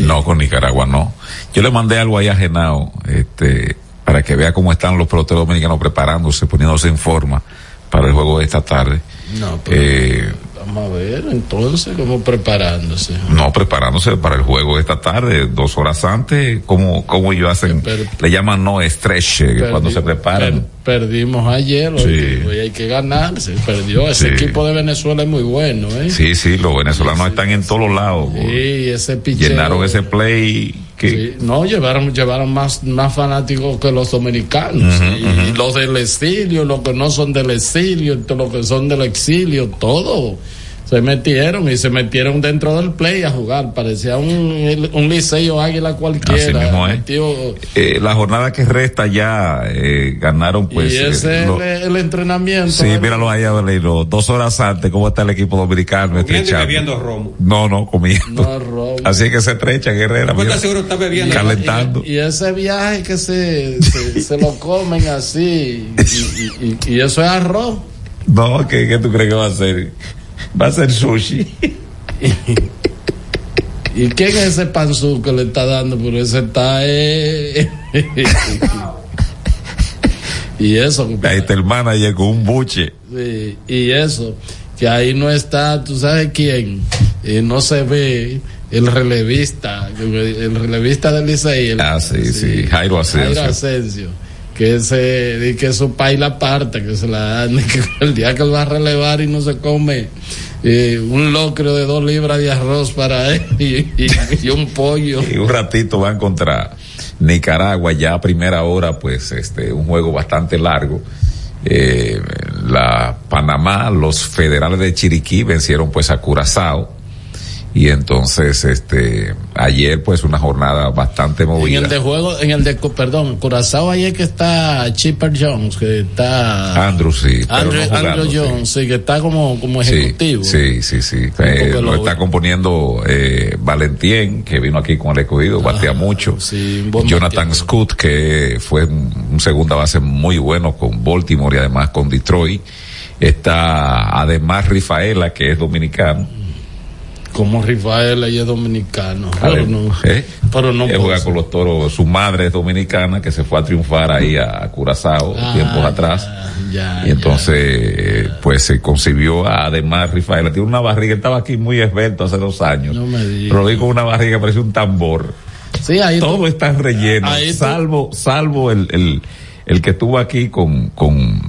no, con Nicaragua no. Yo le mandé algo ahí a Genao, este, para que vea cómo están los peloteros dominicanos preparándose, poniéndose en forma para el juego de esta tarde. No, pero Eh, vamos a ver entonces cómo preparándose. no preparándose para el juego esta tarde, dos horas antes, como, como ellos hacen, le llaman no stretch, cuando se preparan. per- perdimos ayer, Sí. hoy hay que ganar. Se perdió. Ese Sí. equipo de Venezuela es muy bueno, ¿eh? Sí, sí, los venezolanos están en todos lados. Sí, ese picheo. Llenaron ese play que Sí, no, llevaron, llevaron más, más fanáticos que los dominicanos. Y, los del exilio, los que no son del exilio, los que son del exilio, todo. Se metieron y se metieron dentro del play a jugar. Parecía un, un liceo águila Así cualquiera. mismo eh, la jornada que resta ya eh, ganaron pues y eh, ese lo- es el, el entrenamiento. Sí, míralo ahí, Abelino. Dos horas antes, ¿cómo está el equipo dominicano? Comiendo y bebiendo romo. No, no, comiendo. Así que se estrecha, Guerrera. Pues mira. seguro está bebiendo. Calentando. Y, y ese viaje que se, se, se lo comen así, y, y- y- y eso es arroz. No, ¿qué, qué tú crees que va a ser? Va a ser sushi. ¿Y quién es ese panzú que le está dando? Pero ese está. eh, y eso. Ahí está el manager con un buche. sí, y eso. Que ahí no está, ¿tú sabes quién? Y no se ve el relevista, el relevista del Licey. Ah, sí, sí. Jairo Asensio. Jairo Asensio. Que se, que su país la parte, que se la dan, que el día que él va a relevar y no se come eh, un locrio de dos libras de arroz para él y, un pollo. Y un ratito van contra Nicaragua, ya a primera hora, pues este, un juego bastante largo. Eh, la Panamá, los federales de Chiriquí vencieron pues a Curazao. Y entonces, este, ayer pues una jornada bastante En movida. el de juego, en el de, perdón, Curazao es que está Chipper Jones, que está Andrew sí, Andrew, no jugando, Andrew sí. Jones, sí, que está como, como ejecutivo. Sí, sí, sí. Eh, lo lo- está componiendo eh, Valentín, que vino aquí con el escogido, batea mucho. Jonathan Scott, que fue un, un segunda base muy bueno con Baltimore y además con Detroit. Está además Rifaela, que es dominicano. Como Rafael ella es dominicano. A ver, Pero no, ¿eh? pero no juega con los toros. Su madre es dominicana, que se fue a triunfar ahí a, Curazao Ah, tiempos atrás. ya, y entonces, eh, pues se concibió a, además Rifaela. Tiene una barriga, él estaba aquí muy esbelto hace dos años. No me digas. Pero lo vi con una barriga que parece un tambor. Sí, ahí Todo está relleno, ahí salvo, salvo el, el, el que estuvo aquí con, con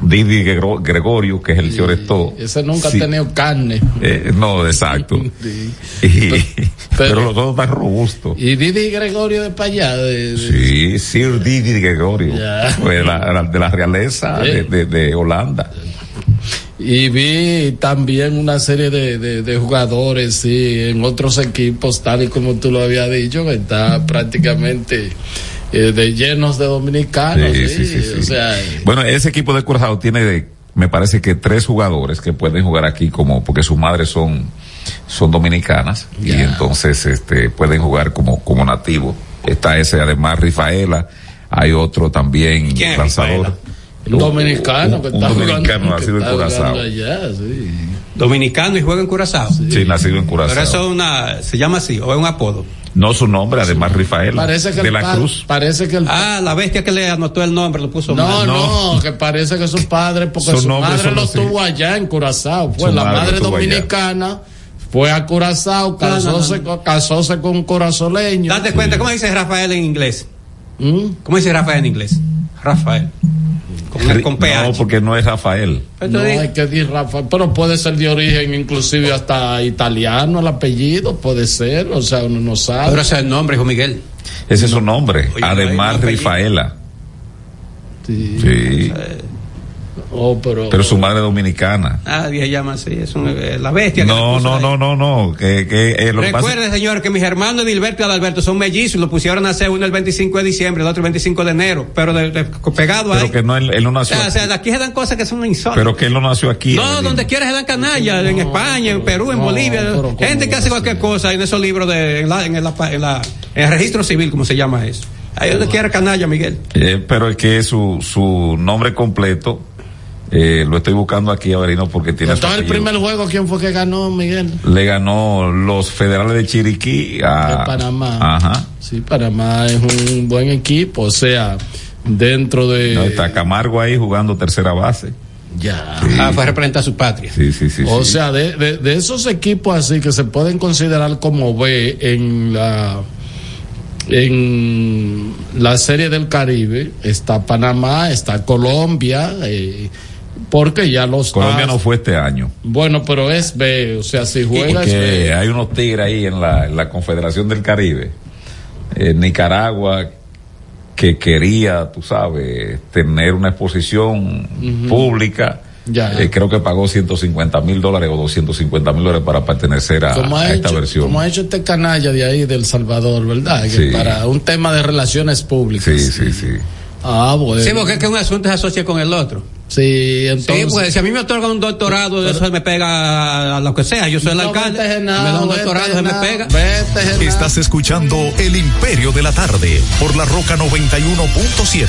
Didi Gregor- Gregorio, que es el señor Esto. Ese nunca Sí. ha tenido carne. Eh, no, exacto. Sí. Y- pero, los dos están robustos. Y Didi Gregorio de para allá, de, de- Sí, Sir Didi Gregorio. La- de la realeza Sí. de, de- de Holanda. Y vi también una serie de, de, de jugadores, sí, en otros equipos, tal y como tú lo habías dicho, que está prácticamente eh, de llenos de dominicanos, Sí, sí, sí, sí, sí. o sea, Bueno, ese equipo de Curazao tiene, de- me parece que tres jugadores que pueden jugar aquí como, porque sus madres son, son dominicanas y entonces, este, pueden jugar como, como nativos. Está ese además Rifaela, hay otro también lanzador. un dominicano que un está dominicano jugando, nacido en Curazao. jugando allá, sí. Dominicano y juega en Curazao. Sí, nacido en Curazao. Pero eso es una, se llama así, o es un apodo. No su nombre, además Rifaela. Parece que de la Cruz. Parece que el Ah, la bestia que le anotó el nombre lo puso no, mal. no, que parece que su padre, porque Su su, nombre madre lo así. tuvo allá en Curazao, fue Su la madre allá. dominicana, fue a Curazao, No, no, casóse, con- casóse con un corazoleño. Date cuenta, ¿cómo dice Rafael en inglés? ¿Mm? ¿Cómo dice Rafael en inglés? Rafael. Con, con PH. No, porque no es Rafael. No hay que decir Rafael, pero puede ser de origen inclusive hasta italiano el apellido, puede ser, o sea, uno no sabe. Pero ese es el nombre, hijo Miguel. Ese es su nombre. Oye, además Rifaela. Sí. Sí. Oh, pero, Pero su madre es dominicana. Nadie se llama así, es un- eh, la bestia. que No, no, ahí. no, no, no. Que, que, eh, lo que pasa- Recuerde, señor, que mis hermanos Edilberto y Adalberto son mellizos y lo pusieron a hacer uno el 25 de diciembre, el otro el 25 de enero, pero de- de- pegado ahí. pero que no, él, él no o nació sea, o sea, aquí. de aquí se dan cosas que son insólitas. Pero que él no nació aquí. No, donde quiera se dan canallas, en España, en Perú, en Bolivia. Gente que hace cualquier cosa en esos libros de, en, la, en, la- en la- en el registro civil, como se llama eso. Ahí donde quiera canalla, Miguel. Eh, pero es que su, su nombre completo, eh, lo estoy buscando aquí, Avelino, porque tiene su Entonces el primer juego, ¿quién fue que ganó, Miguel? Le ganó los federales de Chiriquí a De Panamá. Ajá. Sí, Panamá es un buen equipo, o sea, dentro de... No, está Camargo ahí jugando tercera base. Ya. Ah, fue a representar a su patria. Sí, sí, sí. o sí. sea, de, de- de esos equipos así que se pueden considerar como B en la en la serie del Caribe está Panamá, está Colombia, eh, porque ya los Colombia no fue este año. bueno, pero es B, o sea, si juega es Porque B. hay unos tigres ahí en la, en la Confederación del Caribe. Eh, Nicaragua que quería, tú sabes, tener una exposición pública. Ya. Eh, creo que pagó 150 mil dólares o 250 mil dólares para pertenecer a, como a ha, esta hecho, versión. como ha hecho este canalla de ahí del Salvador, ¿verdad? Que Sí. para un tema de relaciones públicas. Sí, sí, sí. Ah, bueno. Sí, porque es que un asunto se asocia con el otro. Sí, entonces. Sí, pues si a mí me otorgan un doctorado, eso me pega a lo que sea. Yo soy el No, alcalde. me da un doctorado, se me pega. Vete. Estás escuchando El Imperio de la Tarde por la Roca 91.7.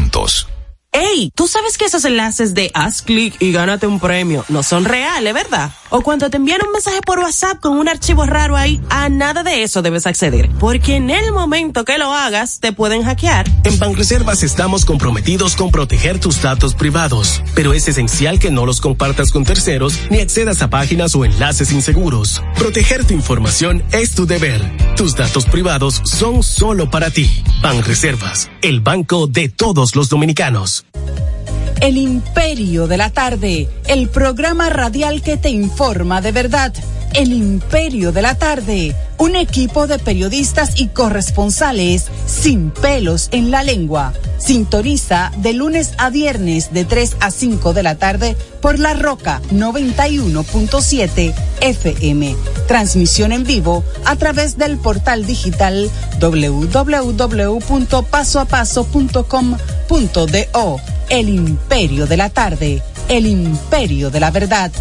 juntos. Ey, tú sabes que esos enlaces de haz clic y gánate un premio no son reales, ¿verdad? O cuando te envían un mensaje por WhatsApp con un archivo raro ahí, a nada de eso debes acceder. Porque en el momento que lo hagas, te pueden hackear. En Banreservas estamos comprometidos con proteger tus datos privados, pero es esencial que no los compartas con terceros ni accedas a páginas o enlaces inseguros. Proteger tu información es tu deber. Tus datos privados son solo para ti. Banreservas, el banco de todos los dominicanos. El Imperio de la Tarde, el programa radial que te informa de verdad. El Imperio de la Tarde, un equipo de periodistas y corresponsales sin pelos en la lengua. Sintoniza de lunes a viernes de 3 a 5 de la tarde por La Roca 91.7 FM. Transmisión en vivo a través del portal digital www.pasoapaso.com.do. El Imperio de la Tarde, el Imperio de la Verdad.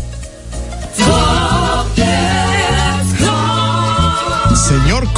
Señor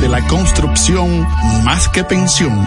de la construcción más que pensión.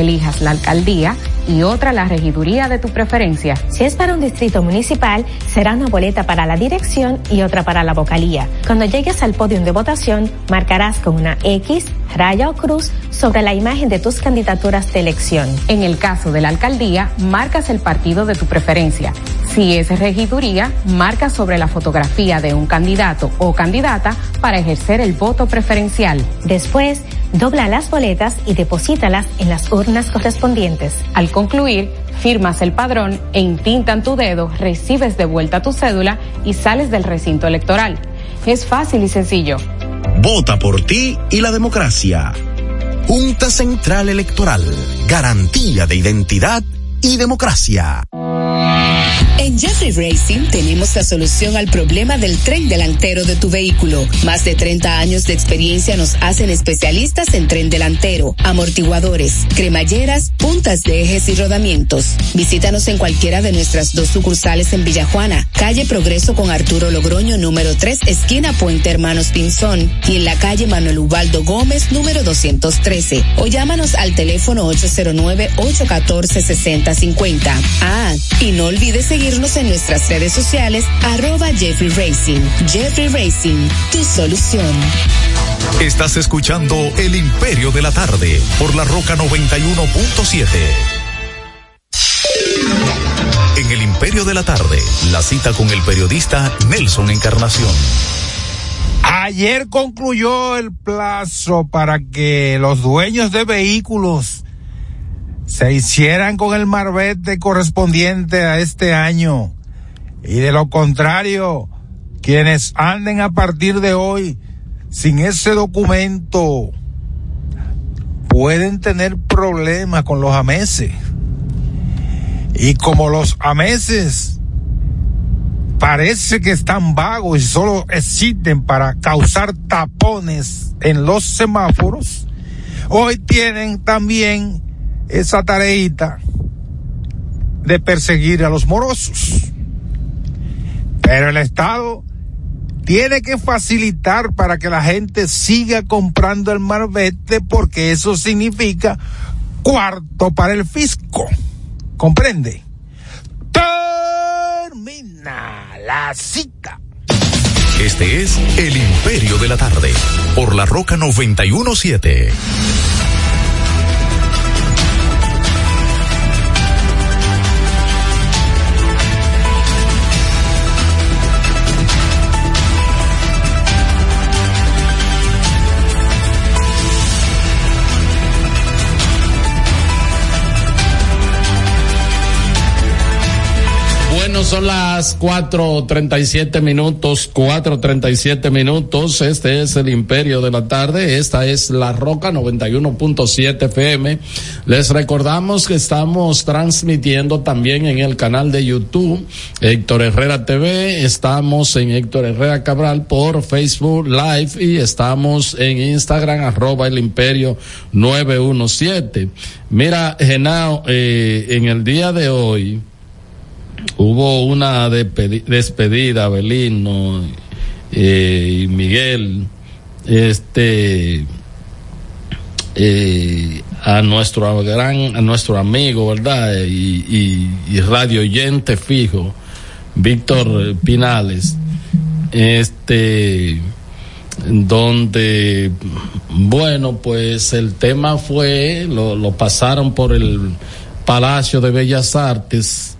elijas la alcaldía y otra la regiduría de tu preferencia. Si es para un distrito municipal, será una boleta para la dirección y otra para la vocalía. Cuando llegues al podio de votación, marcarás con una X, raya o cruz sobre la imagen de tus candidaturas de elección. En el caso de la alcaldía, marcas el partido de tu preferencia. Si es regiduría, marca sobre la fotografía de un candidato o candidata para ejercer el voto preferencial. Después, Dobla las boletas y deposítalas en las urnas correspondientes. Al concluir, firmas el padrón e intintan tu dedo, recibes de vuelta tu cédula y sales del recinto electoral. Es fácil y sencillo. Vota por ti y la democracia. Junta Central Electoral. Garantía de identidad y democracia. En Jeffrey Racing tenemos la solución al problema del tren delantero de tu vehículo. Más de 30 años de experiencia nos hacen especialistas en tren delantero, amortiguadores, cremalleras, puntas de ejes y rodamientos. Visítanos en cualquiera de nuestras dos sucursales en Villajuana, calle Progreso con Arturo Logroño número 3, esquina Puente Hermanos Pinzón, y en la calle Manuel Ubaldo Gómez número 213. O llámanos al teléfono 809-814-6050. Ah, y no olvides seguirnos en nuestras redes sociales, arroba Jeffrey Racing. Jeffrey Racing, tu solución. Estás escuchando El Imperio de la Tarde por la Roca 91.7. En El Imperio de la Tarde, la cita con el periodista Nelson Encarnación. Ayer concluyó el plazo para que los dueños de vehículos se hicieran con el marbete correspondiente a este año. Y de lo contrario, quienes anden a partir de hoy sin ese documento pueden tener problemas con los ameses. Y como los ameses parece que están vagos y solo existen para causar tapones en los semáforos, hoy tienen también esa tareita de perseguir a los morosos. Pero el Estado tiene que facilitar para que la gente siga comprando el marbete porque eso significa cuarto para el fisco. ¿Comprende? Termina la cita. Este es El Imperio de la Tarde por la Roca 91.7. Son las 4.37 minutos, 4.37 minutos. Este es el Imperio de la Tarde. Esta es La Roca 91.7 FM. Les recordamos que estamos transmitiendo también en el canal de YouTube Héctor Herrera TV. Estamos en Héctor Herrera Cabral por Facebook Live y estamos en Instagram arroba el Imperio 917. Mira, Genao, eh, en el día de hoy, hubo una despedi- despedida, Belino eh, y Miguel, este, eh, a nuestro gran, a nuestro amigo, ¿verdad? Y, y, radio oyente fijo, Víctor Pinales, este, donde, bueno, pues el tema fue, lo pasaron por el Palacio de Bellas Artes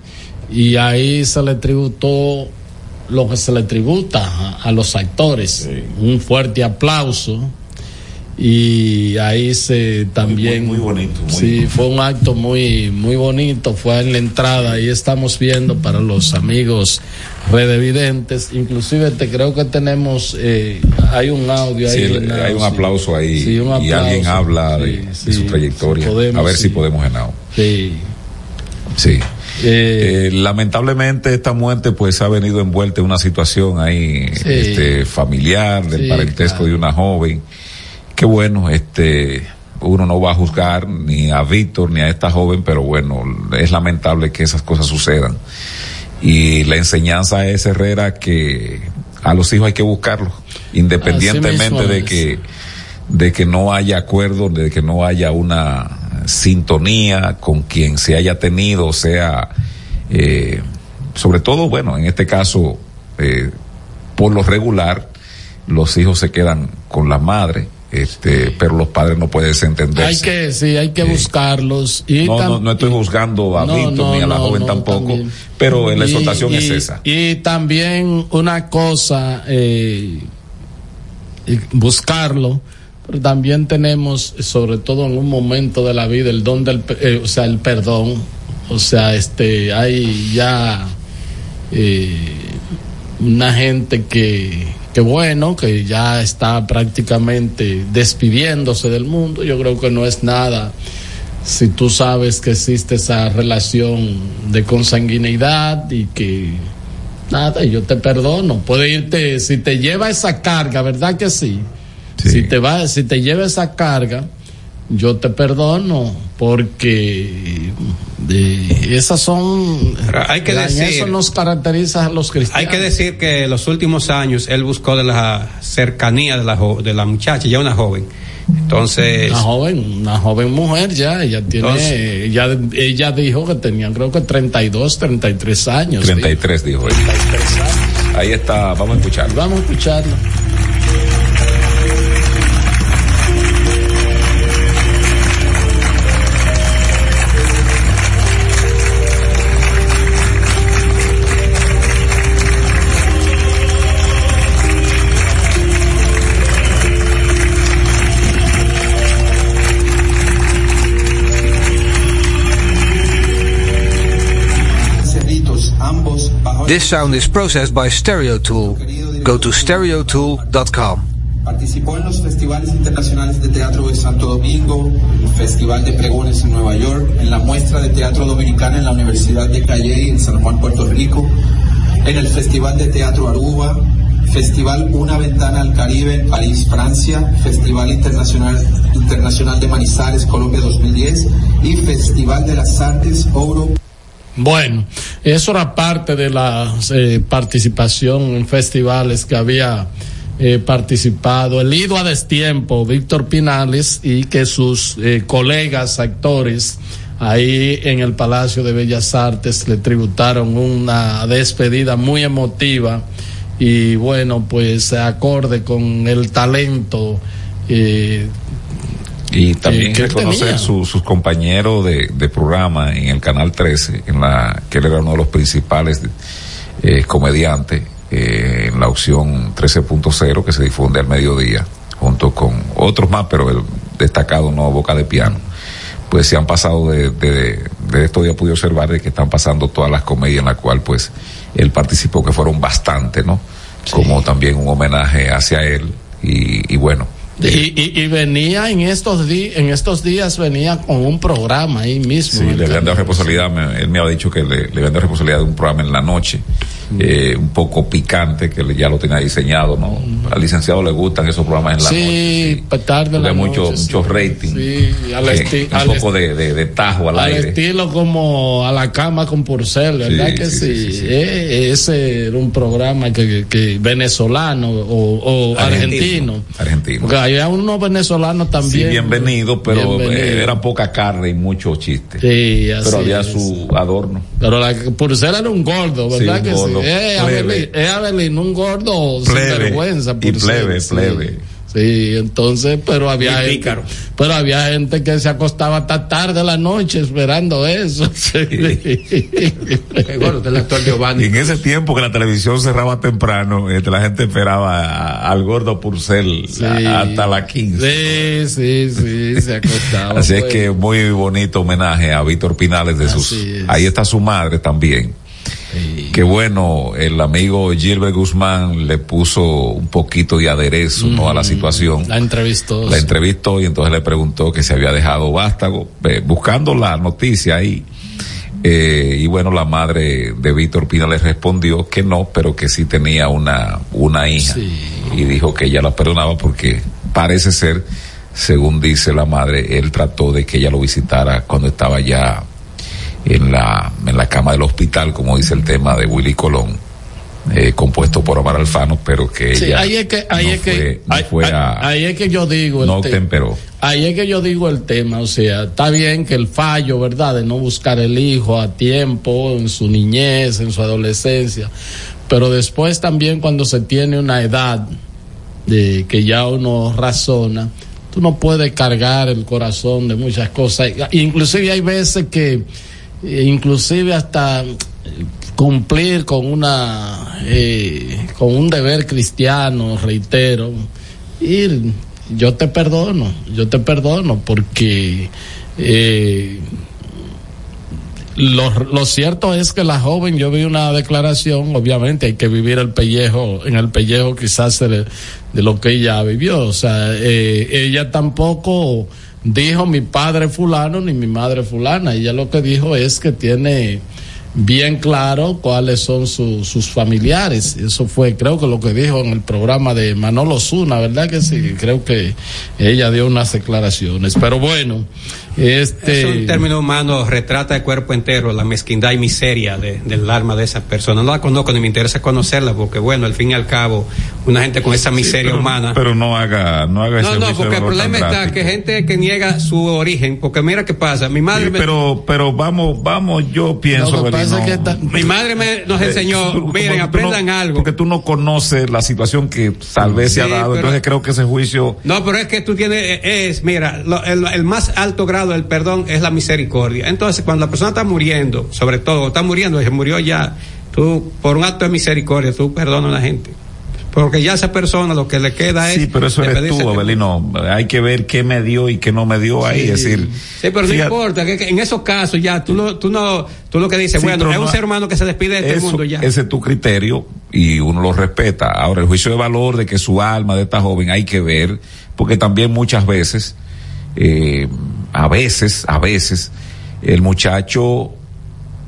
y ahí se le tributó lo que se le tributa a, a los actores. Un fuerte aplauso. Y ahí se también. Muy, bonito. sí, fue un acto muy, muy bonito. Fue en la entrada. Ahí estamos viendo para los amigos redevidentes. Inclusive te creo que tenemos. eh, hay un audio Sí, ahí. hay un sí. aplauso ahí Sí, un y aplauso. alguien habla de, su trayectoria. podemos, a ver si podemos, Genao. Sí. Sí. Eh, lamentablemente esta muerte pues ha venido envuelta en una situación ahí Sí. este, familiar del Sí, parentesco de una joven. Que bueno este uno no va a juzgar ni a Víctor ni a esta joven pero bueno es lamentable que esas cosas sucedan. Y la enseñanza es Herrera que a los hijos hay que buscarlos independientemente de que de que no haya acuerdo, de que no haya una sintonía con quien se haya tenido, o sea, eh, sobre todo, bueno, en este caso, eh, por lo regular, los hijos se quedan con la madre, este, pero los padres no pueden desentenderse. Hay que, sí, hay que buscarlos. Y no, no, no estoy juzgando a No, Víctor ni a la joven tampoco, también. pero la exhortación es esa. Y también una cosa, eh, buscarlo, también tenemos, sobre todo en un momento de la vida, el don del, eh, o sea, el perdón. O sea, este, hay ya eh, una gente que, que bueno, que ya está prácticamente despidiéndose del mundo. Yo creo que no es nada si tú sabes que existe esa relación de consanguineidad y que nada, yo te perdono. Puede irte, si te lleva esa carga, ¿verdad que sí? Si te va, si te lleva esa carga, yo te perdono porque eh, esas son hay que decir- eso nos caracteriza a los cristianos. Hay que decir que los últimos años él buscó de la cercanía de la, jo- de la muchacha, ya una joven. Entonces. Una joven, una joven mujer ya, ella tiene, Entonces- ella, ella dijo que tenía creo que 32, 33 años. 33 dijo él. Ahí está, vamos a escucharlo. Vamos a escucharlo. This sound is processed by Stereo Tool. Go to stereotool.com. Participó en los festivales internacionales de teatro de Santo Domingo, el Festival de Pregones en Nueva York, en la muestra de teatro dominicana en la Universidad de Calley en San Juan, Puerto Rico, en el Festival de Teatro Aruba, Festival Una Ventana al Caribe en París, Francia, Festival Internacional, Internacional de Manizales, Colombia 2010 y Festival de las Artes Oro Bueno, eso era parte de la eh, participación en festivales que había eh, participado el ido a destiempo Víctor Pinales y que sus eh, colegas actores ahí en el Palacio de Bellas Artes le tributaron una despedida muy emotiva y bueno, pues acorde con el talento eh, Y también reconocer tenía. su- sus compañeros de, de programa en el Canal 13, en la que él era uno de los principales eh, comediantes eh, en la opción 13.0 que se difunde al mediodía, junto con otros más, pero el destacado no Boca de Piano. Pues se han pasado de, de, de esto ya pude observar de que están pasando todas las comedias en las cual pues él participó, que fueron bastante, ¿no? Como también un homenaje hacia él y, y bueno, Y, y, y venía en estos días, en estos días venía con un programa ahí mismo. Sí, le habían dado responsabilidad, me- él me había dicho que le, le habían dado responsabilidad de un programa en la noche, eh, un poco picante, que le- ya lo tenía diseñado, ¿no? Al licenciado le gustan esos programas en la noche. Sí, tarde la mucho, noche, sí. rating. Sí, al eh, esti- un poco de, de, de tajo al, Al aire. estilo como a la cama con Purcell, ¿verdad Sí, que sí. Eh, ese era un programa que, que venezolano o, o argentino. Argentino. Había unos venezolanos Sí, también. bienvenido, pero Bienvenido. eh, era poca carne y mucho chiste. Sí, así pero había es. su adorno. Pero la Purcell era un gordo, ¿verdad Sí, que un gordo. sí? Plebe. Abelín, un gordo sin Plebe. vergüenza. Y Purcell, plebe, sí. plebe. Sí, entonces, pero había gente, pero había gente que se acostaba hasta tarde la noche esperando eso. Y en ese tiempo que la televisión cerraba temprano, este, la gente esperaba a- al gordo Purcell a- hasta las 15. Sí, sí, sí, se acostaba. Así es que muy bonito homenaje a Víctor Pinales de sus. Ahí está su madre también. Que bueno, el amigo Gilbert Guzmán le puso un poquito de aderezo ¿no? a la situación. La entrevistó. La entrevistó y entonces le preguntó que se había dejado vástago, eh, buscando la noticia ahí. Eh, y bueno, la madre de Víctor Pina le respondió que no, pero que sí tenía una, una hija. Y dijo que ella la perdonaba porque parece ser, según dice la madre, él trató de que ella lo visitara cuando estaba ya en la, en la cama del hospital, como dice el tema de Willy Colón, eh, compuesto por Omar Alfano, pero que Sí, ella ahí es que, ahí no es que, fue- no ahí- fue ahí- a- ahí es que yo digo el no te- temperó. Ahí es que yo digo el tema, o sea, está bien que el fallo, ¿verdad?, de no buscar el hijo a tiempo, en su niñez, en su adolescencia, pero después también cuando se tiene una edad de que ya uno razona, tú no puedes cargar el corazón de muchas cosas. Inclusive hay veces que, inclusive hasta eh, cumplir con una, eh, con un deber cristiano, reitero, ir yo te perdono, yo te perdono porque eh, lo, lo cierto es que la joven, yo vi una declaración, obviamente hay que vivir el pellejo, en el pellejo quizás de, de lo que ella vivió, o sea, eh, ella tampoco dijo mi padre fulano ni mi madre fulana, ella lo que dijo es que tiene bien claro cuáles son su- sus familiares. Eso fue, creo que lo que dijo en el programa de Manolo Zuna, ¿verdad que sí? Creo que ella dio unas declaraciones. Pero bueno, este... Es un término humano, retrata el cuerpo entero, la mezquindad y miseria de- del alma de esa persona. No la conozco ni me interesa conocerla porque, bueno, al fin y al cabo, una gente con esa miseria pero, humana. Pero no haga, no haga No, ese no, porque el problema está drástico. que gente que niega su origen, porque mira qué pasa, mi madre Sí, me- pero, pero vamos, vamos, yo pienso, Lo que pasa mi madre me- nos eh, enseñó, miren, no- aprendan algo. Porque tú no conoces la situación que tal vez se ha Sí, dado, pero- entonces creo que ese juicio No, pero es que tú tienes, es, mira, lo- el, el más alto grado del perdón es la misericordia. Entonces, cuando la persona está muriendo, sobre todo, está muriendo, se murió ya, tú, por un acto de misericordia, tú perdonas a la gente. Porque ya esa persona lo que le queda es. Sí, pero eso eres tú, Abelino. Hay que ver qué me dio y qué no me dio ahí. Es decir, Sí, pero no importa, que, que en esos casos ya, tú, no, tú, no, tú lo que dices, Sí, bueno, es un no- ser humano que se despide de este mundo ya. Ese es tu criterio y uno lo respeta. Ahora, el juicio de valor de que su alma de esta joven hay que ver, porque también muchas veces, eh, a veces, a veces, el muchacho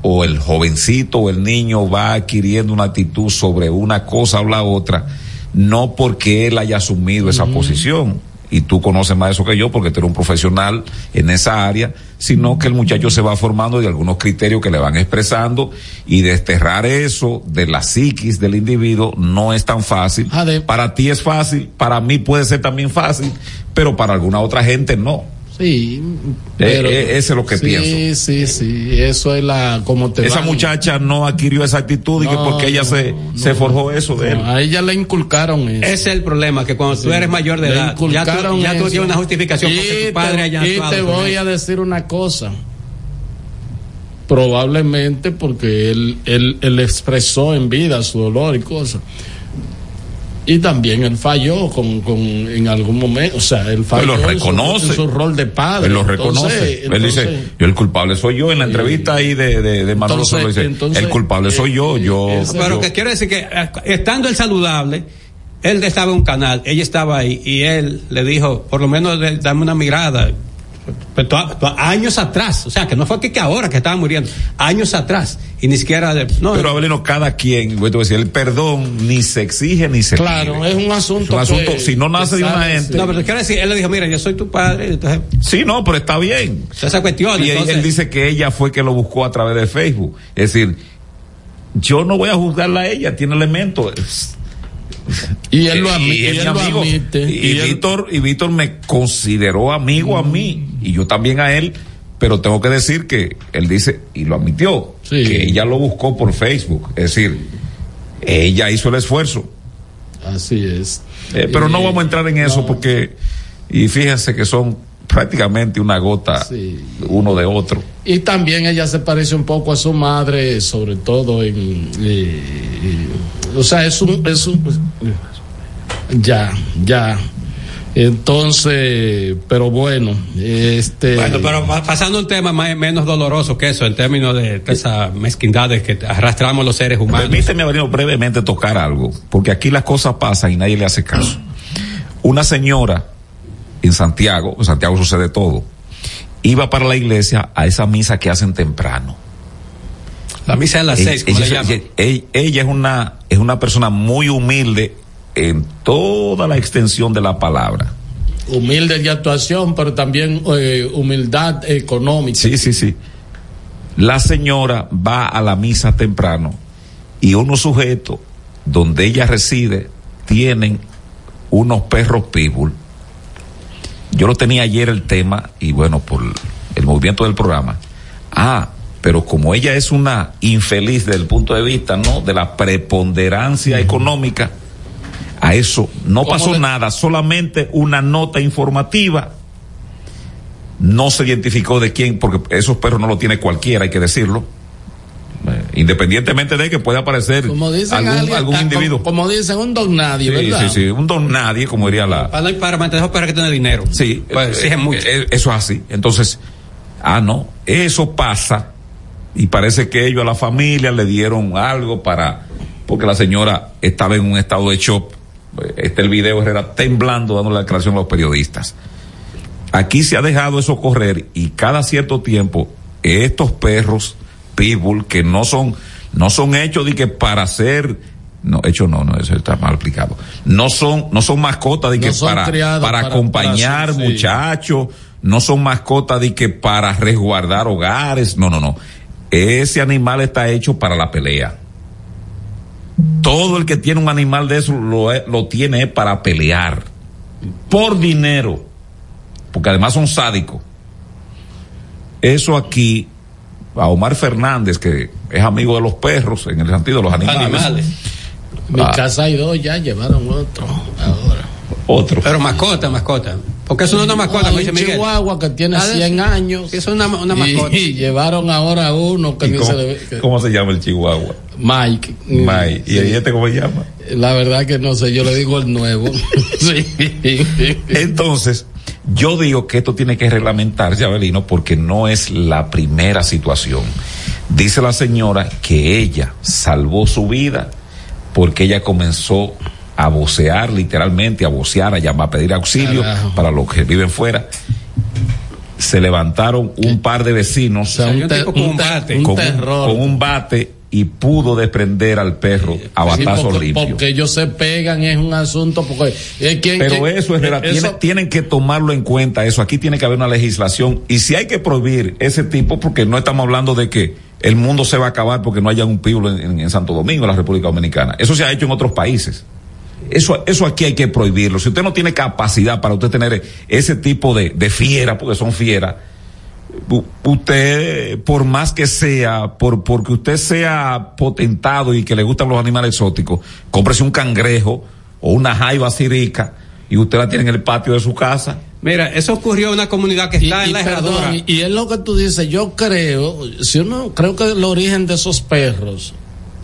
o el jovencito o el niño va adquiriendo una actitud sobre una cosa o la otra, no porque él haya asumido esa posición. Y tú conoces más eso que yo porque tú eres un profesional en esa área, sino que el muchacho se va formando de algunos criterios que le van expresando y desterrar eso de la psiquis del individuo no es tan fácil. Para ti es fácil, para mí puede ser también fácil, pero para alguna otra gente no. Sí, Eh, eh, ese es lo que sí, pienso. Sí, sí, eso es la como te Esa van- muchacha no adquirió esa actitud y que porque ella se, se forjó eso de él. A ella le inculcaron eso. Ese es el problema, que cuando tú Sí, eres mayor de edad, ya tú, inculcaron ya tú tienes una justificación Y porque te- tu padre haya Y te voy a decir una cosa. Probablemente porque él, él, él expresó en vida su dolor y cosas. Y también él falló con, con, en algún momento, o sea, él falló lo en su- reconoce. en su, rol de padre. Él lo Entonces- reconoce. él dice, entonces- yo el culpable soy yo. En la entrevista ahí de, de, de Manolo Entonces- Solo dice, entonces, el culpable soy yo. Yo, Pero yo- que quiere decir que eh, estando él saludable, él estaba en un canal, ella estaba ahí y él le dijo, por lo menos de- dame una mirada. Pero to- to- años atrás, o sea, que no fue que, que ahora que estaba muriendo, años atrás, y ni siquiera de, no, pero Abelino, cada quien, voy a decir, el perdón ni se exige ni se Claro, pide. es un asunto. Es un asunto, que- si no nace de una gente. no, pero quiere decir, él le dijo, mira, yo soy tu padre, entonces, Sí, no, pero está bien. esa cuestión, Y entonces, él dice que ella fue que lo buscó a través de Facebook. Es decir, yo no voy a juzgarla a ella, tiene elementos. Y él lo y y él admite. Y, Y él- Víctor, y Víctor me consideró amigo a mí, y yo también a él, pero tengo que decir que él dice, y lo admitió, que ella lo buscó por Facebook. Es decir, ella hizo el esfuerzo. Así es. Eh, pero no Eh, vamos a entrar en eso porque, y fíjense que son prácticamente una gota uno de otro. Y también ella se parece un poco a su madre, sobre todo en. eh, o sea, es un. Es un ya, ya. Entonces, pero bueno, este. Bueno, pero pa- pasando a un tema más- menos doloroso que eso, en términos de, de esas mezquindades que arrastramos los seres humanos. Permíteme, Avelino, brevemente tocar algo, porque aquí las cosas pasan y nadie le hace caso. Una señora en Santiago, en Santiago sucede todo, iba para la iglesia a esa misa que hacen temprano. La misa es a las seis, como le ella, llaman. ella- ella es una, es una persona muy humilde en toda la extensión de la palabra. Humilde de actuación, pero también eh, humildad económica. Sí, sí, sí. La señora va a la misa temprano y unos sujetos donde ella reside tienen unos perros pitbull. Yo lo tenía ayer el tema y bueno, por el movimiento del programa. Ah, pero como ella es una infeliz desde el punto de vista, ¿no? De la preponderancia económica, a eso no ¿Cómo pasó nada, solamente una nota informativa no se identificó de quién, porque esos perros no lo tiene cualquiera, hay que decirlo. Eh, Independientemente de que pueda aparecer Como dicen algún, alguien- algún ah, individuo. Como, como dicen, un don nadie, Sí, ¿verdad? sí, sí, un don nadie, como diría la. Para, para mantener para que tener dinero. Sí, Pues eh, mucho. eh, eso es así. Entonces, ah, no, eso pasa y parece que ellos a la familia le dieron algo para, porque la señora estaba en un estado de shock. Este el video Herrera temblando dando la declaración a los periodistas. Aquí se ha dejado eso correr y cada cierto tiempo estos perros pitbull que no son no son hechos de que para ser no hecho no no eso está mal explicado no son no son mascotas de que para para para- acompañar para- sí. muchachos no son mascotas de que para resguardar hogares no no no ese animal está hecho para la pelea todo el que tiene un animal de eso lo, lo tiene para pelear por dinero porque además son sádicos. Eso aquí, a Omar Fernández, que es amigo de los perros, en el sentido de los animales. Animales. Mi Ah. casa hay dos, ya llevaron otro ahora. Otro. Pero mascota, mascota. Porque eso no es una mascota, Hay dice un Miguel. chihuahua que tiene Ah, 100 años. Eso es una, mascota. y llevaron ahora uno que ¿Y ni cómo, se que- cómo se llama el chihuahua? Mike. Mike. ¿Y Sí. este cómo se llama? La verdad que no sé, yo le digo el nuevo. sí. Entonces, yo digo que esto tiene que reglamentarse, Abelino, porque no es la primera situación. Dice la señora que ella salvó su vida porque ella comenzó a vocear, literalmente, a vocear, a llamar, a pedir auxilio Carajo. para los que viven fuera. Se levantaron un par de vecinos sea, un te- un te- un con, terror. con un bate y pudo desprender al perro a Sí, batazos porque, limpios. porque ellos se pegan es un asunto porque es quien Pero eso es verdad, eso- tiene- tienen que tomarlo en cuenta eso. Aquí tiene que haber una legislación y si hay que prohibir ese tipo, porque no estamos hablando de que el mundo se va a acabar porque no haya un píbulo en, en- en Santo Domingo, en la República Dominicana. Eso se ha hecho en otros países. Eso, eso aquí hay que prohibirlo. Si usted no tiene capacidad para usted tener ese tipo de, de fiera, porque son fieras, usted, por más que sea, por, porque usted sea potentado y que le gustan los animales exóticos, cómprese un cangrejo o una jaiba sirica y usted la tiene en el patio de su casa. Mira, eso ocurrió en una comunidad que está y, en la herradura. y- y es lo que tú dices, yo creo, si uno creo que el origen de esos perros,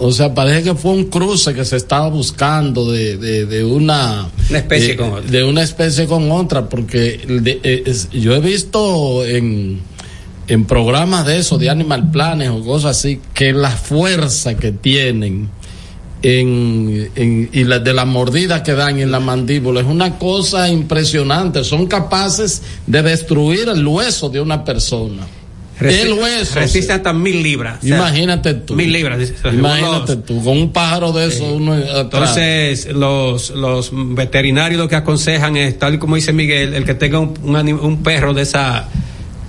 o sea, parece que fue un cruce que se estaba buscando de, de, de una, Una especie eh, con otra. de una especie con otra, porque de- eh, es- yo he visto en en programas de eso, de Animal Planes o cosas así, que la fuerza que tienen en, en- y la, de la mordida que dan en la mandíbula es una cosa impresionante. Son capaces de destruir el hueso de una persona. Resi- el hueso. Resiste hasta mil libras. O sea, Imagínate tú. Mil libras. Imagínate los- tú, con un pájaro de eso uno atrás. Entonces, los, los veterinarios lo que aconsejan es, tal y como dice Miguel, el que tenga un, un un perro de esa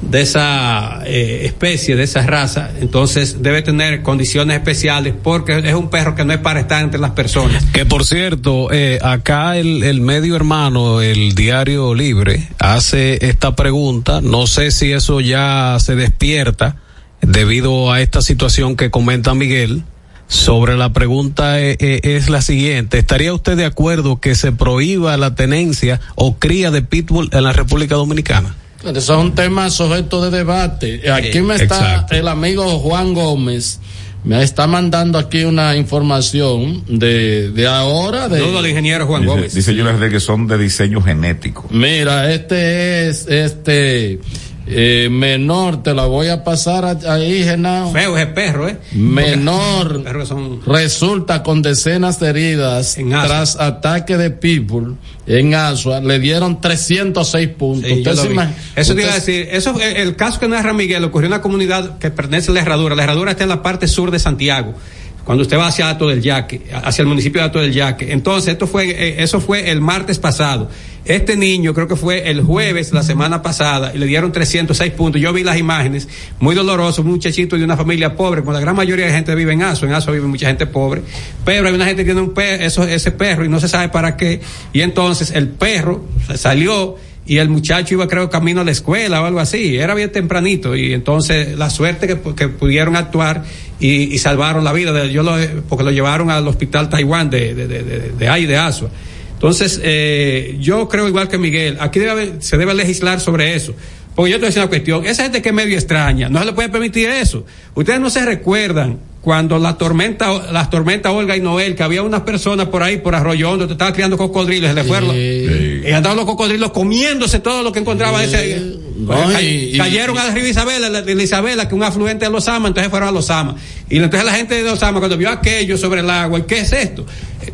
de esa eh, especie, de esa raza, entonces debe tener condiciones especiales porque es un perro que no es para estar entre las personas. Que por cierto, eh, acá el, el medio hermano, el diario libre, hace esta pregunta. No sé si eso ya se despierta debido a esta situación que comenta Miguel. Sobre la pregunta eh, eh, es la siguiente. ¿Estaría usted de acuerdo que se prohíba la tenencia o cría de pitbull en la República Dominicana? Eso es un tema sujeto de debate. Aquí me está exacto. el amigo Juan Gómez, me está mandando aquí una información de, de ahora. De, Saludo al ingeniero Juan dice, Gómez. Dice Julián que son de diseño genético. Mira, este es este eh, menor, te la voy a pasar a- ahí, Genao. Feo ese perro, ¿eh? Menor son resulta con decenas de heridas En tras ataque de pitbull en Asua. Le dieron 306 puntos. Sí, Usted se Eso te iba a decir, eso el, el caso que narra Miguel ocurrió en una comunidad que pertenece a la Herradura. La Herradura está en la parte sur de Santiago. Cuando usted va hacia Ato del Yaque, hacia el municipio de Ato del Yaque. Entonces, esto fue, eh, eso fue el martes pasado. Este niño creo que fue el jueves, la semana pasada, y le dieron 306 puntos. Yo vi las imágenes, muy doloroso, un muchachito de una familia pobre, como la gran mayoría de gente vive en Aso, en Aso vive mucha gente pobre, pero hay una gente que tiene un perro, eso, ese perro y no se sabe para qué, y entonces el perro salió y el muchacho iba creo camino a la escuela o algo así, era bien tempranito y entonces la suerte que, que pudieron actuar y, y salvaron la vida de yo lo, porque lo llevaron al hospital Taiwán de, de, de, de, de ahí de Asua. Entonces, eh, yo creo igual que Miguel, aquí debe se debe legislar sobre eso. Porque yo te voy a decir una cuestión, esa gente que es medio extraña, no se le puede permitir eso. Ustedes no se recuerdan cuando la tormenta, las tormentas Olga y Noel, que había unas personas por ahí, por Arroyo Hondo, te estaban criando cocodrilos, se le fueron. Y andaban los cocodrilos comiéndose todo lo que encontraban. Ese, No, ca- y- y- cayeron a Río Isabela, la- de la Isabela, que es un afluente de los Ama, entonces fueron a los Ama. Y entonces la gente de los Ama, cuando vio aquello sobre el agua, ¿y qué es esto?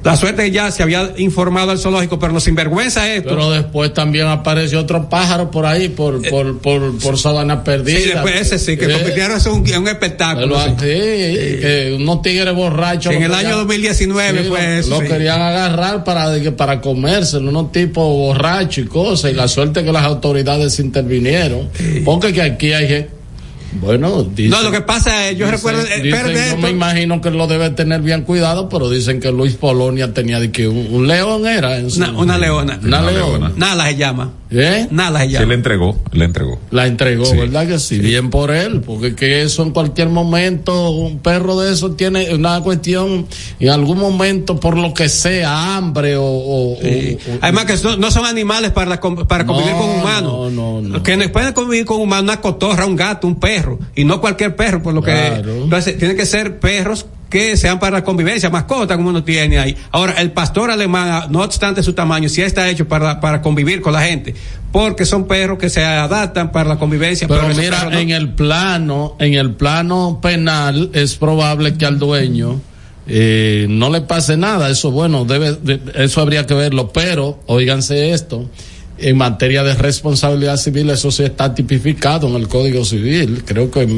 La suerte que ya se había informado al zoológico, pero los sinvergüenza esto. Pero después también apareció otro pájaro por ahí, por, por, por, por sabana perdida. Eh, Sí, después ese sí, que Eh, eso es un, un espectáculo. Pero sí. que unos tigres borrachos. En el año querían- 2019 sí, fue lo, eso, lo sí. querían agarrar para, para comérselo, unos tipos borrachos y cosas. Y la suerte que las autoridades intervinieron. Porque que aquí hay gente. Bueno, dicen- No, lo que pasa es, yo dicen- recuerdo, eh, dicen, pero de yo esto- me imagino que lo debe tener bien cuidado, pero dicen que Luis Polonia tenía de que un, un león era. en su- Una, una leona. Una leona. Nala se llama. ¿Eh? Se Se llama. le entregó, le entregó. La entregó, Sí. ¿verdad que sí? Bien por él, porque que eso en cualquier momento, un perro de eso tiene una cuestión, en algún momento, por lo que sea, hambre o... o- Sí. o- o- Además que son- no son animales para, para convivir No, con humanos. no, no, no. Que no pueden convivir con humanos, una cotorra, un gato, un perro. Y no cualquier perro, por lo que. Claro. Entonces, tienen que ser perros que sean para la convivencia, mascota como uno tiene ahí. Ahora, el pastor alemán, no obstante su tamaño, sí está hecho para, para convivir con la gente. Porque son perros que se adaptan para la convivencia. Pero mira, no. en el plano, en el plano penal es probable que al dueño eh, no le pase nada. Eso bueno, debe, de- eso habría que verlo. Pero, oíganse esto, en materia de responsabilidad civil eso sí está tipificado en el Código Civil. Creo que en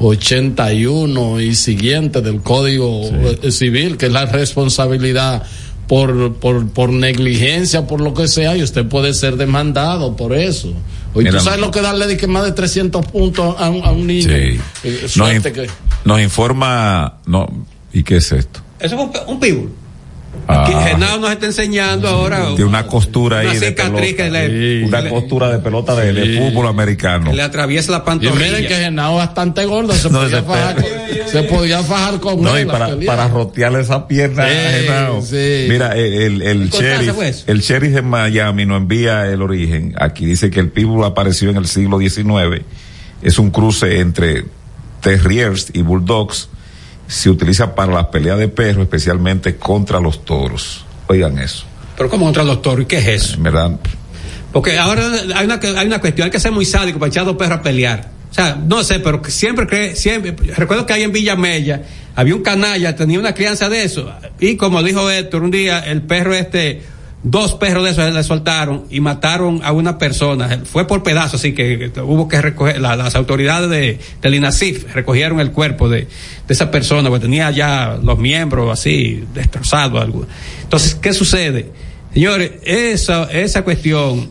1381 y siguiente del Código eh, Civil, que es la responsabilidad por, por, por negligencia, por lo que sea, y usted puede ser demandado por eso. Oye, ¿tú sabes lo que darle de que más de 300 puntos a un, a un niño? Sí. Eh, Nos, in- que... nos informa, no, ¿y qué es esto? Eso es un, pe- un pitbull. Ah. Genao nos está enseñando ahora. De una costura ahí Una de cicatriz pelota. que le- una costura de pelota de, de fútbol americano. que le atraviesa la Y pantorrilla. miren que Genao es bastante gordo, se, No, podía, fajar con, se podía fajar con No, y él. a para, rotearle esa pierna a Sí, Genao. sí. Mira, el, el, el sheriff, el sheriff de Miami nos envía el origen. Aquí dice que el pitbull apareció en el siglo XIX. Es un cruce entre terriers y bulldogs. Se utiliza para las peleas de perros, especialmente contra los toros. Oigan eso. Pero como contra los toros, ¿y qué es eso? Verdad, Porque ahora hay una, hay una cuestión, hay que ser muy sádico para echar a dos perros a pelear. O sea, no sé, pero siempre cree, siempre, recuerdo que ahí en Villa Mella había un canalla, tenía una crianza de eso. Y como dijo Héctor, un día el perro este, dos perros de esos le soltaron y mataron a una persona. Fue por pedazos, así que hubo que recoger, la- las autoridades de, del INASIF recogieron el cuerpo de, de esa persona, porque tenía ya los miembros así destrozados. Entonces, ¿qué sucede? Señores, esa, esa cuestión,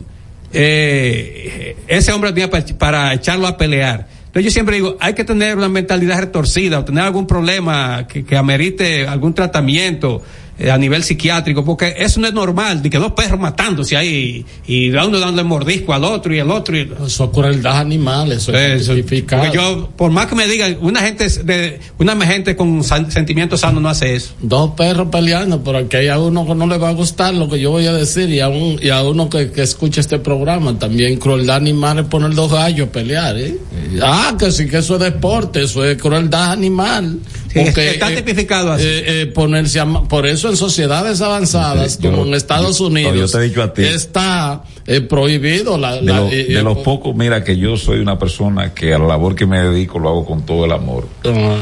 eh, ese hombre tenía pa- para, echarlo a pelear. Entonces yo siempre digo, hay que tener una mentalidad retorcida o tener algún problema que amerite algún tratamiento eh, a nivel psiquiátrico, porque eso no es normal, de que dos perros matándose ahí y, y a uno dándole mordisco al otro y al otro. Y, Eso es crueldad animal, eso es porque yo, por más que me digan, una gente de, una gente con san- sentimientos sanos no hace eso. Dos perros peleando, pero aquí hay a uno que no le va a gustar lo que yo voy a decir y a, un, y a uno que, que escucha este programa. También crueldad animal es poner dos gallos a pelear, ¿eh? Ah, que sí, que eso es deporte, eso es crueldad animal. Sí, está tipificado así. eh, eh, ponerse a por eso en sociedades avanzadas, Yo- como en Estados yo- Unidos, yo te he dicho a ti. está eh, prohibido la, de, la- lo- eh, de eh, los pocos, mira que yo soy una persona que a la labor que me dedico lo hago con todo el amor. ah,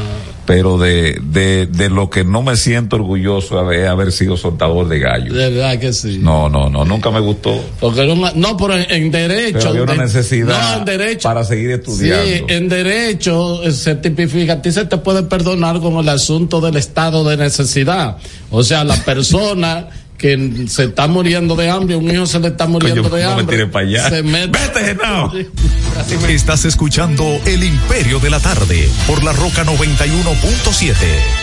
Pero de, de, de lo que no me siento orgulloso es haber sido soltador de gallo. de verdad que sí. No, no, no, nunca me gustó. Porque una- no, pero en, derecho. Pero había una necesidad no, en derecho. para seguir estudiando. Sí, en derecho eh, se tipifica, a ti se te puede perdonar con el asunto del estado de necesidad. O sea, la persona que se está muriendo de hambre, un hijo se le está muriendo Coño, de no me hambre. tires pa' allá. Se mete. Vete, Genao. Estás escuchando El Imperio de la Tarde por la Roca 91.7.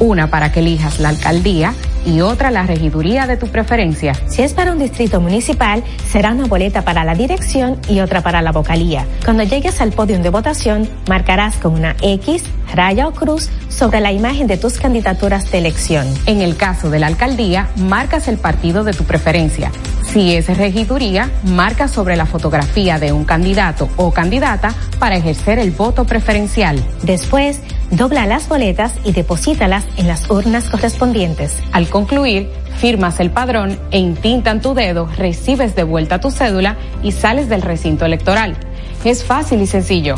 una para que elijas la alcaldía y otra la regiduría de tu preferencia. Si es para un distrito municipal, será una boleta para la dirección y otra para la vocalía. Cuando llegues al podio de votación, marcarás con una X, raya o cruz sobre la imagen de tus candidaturas de elección. En el caso de la alcaldía, marcas el partido de tu preferencia. Si es regiduría, marca sobre la fotografía de un candidato o candidata para ejercer el voto preferencial. Después, dobla las boletas y deposítalas en las urnas correspondientes. Al concluir, firmas el padrón e intintan tu dedo, recibes de vuelta tu cédula y sales del recinto electoral. Es fácil y sencillo.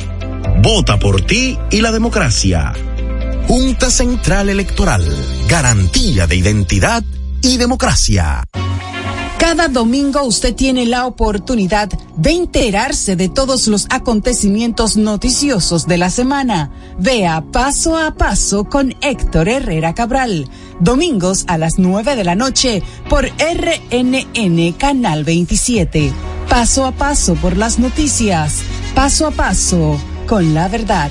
Vota por ti y la democracia. Junta Central Electoral. Garantía de identidad y democracia. Cada domingo usted tiene la oportunidad de enterarse de todos los acontecimientos noticiosos de la semana. Vea paso a paso con Héctor Herrera Cabral. Domingos a las 9 de la noche por RNN Canal 27. Paso a paso por las noticias. Paso a paso con la verdad.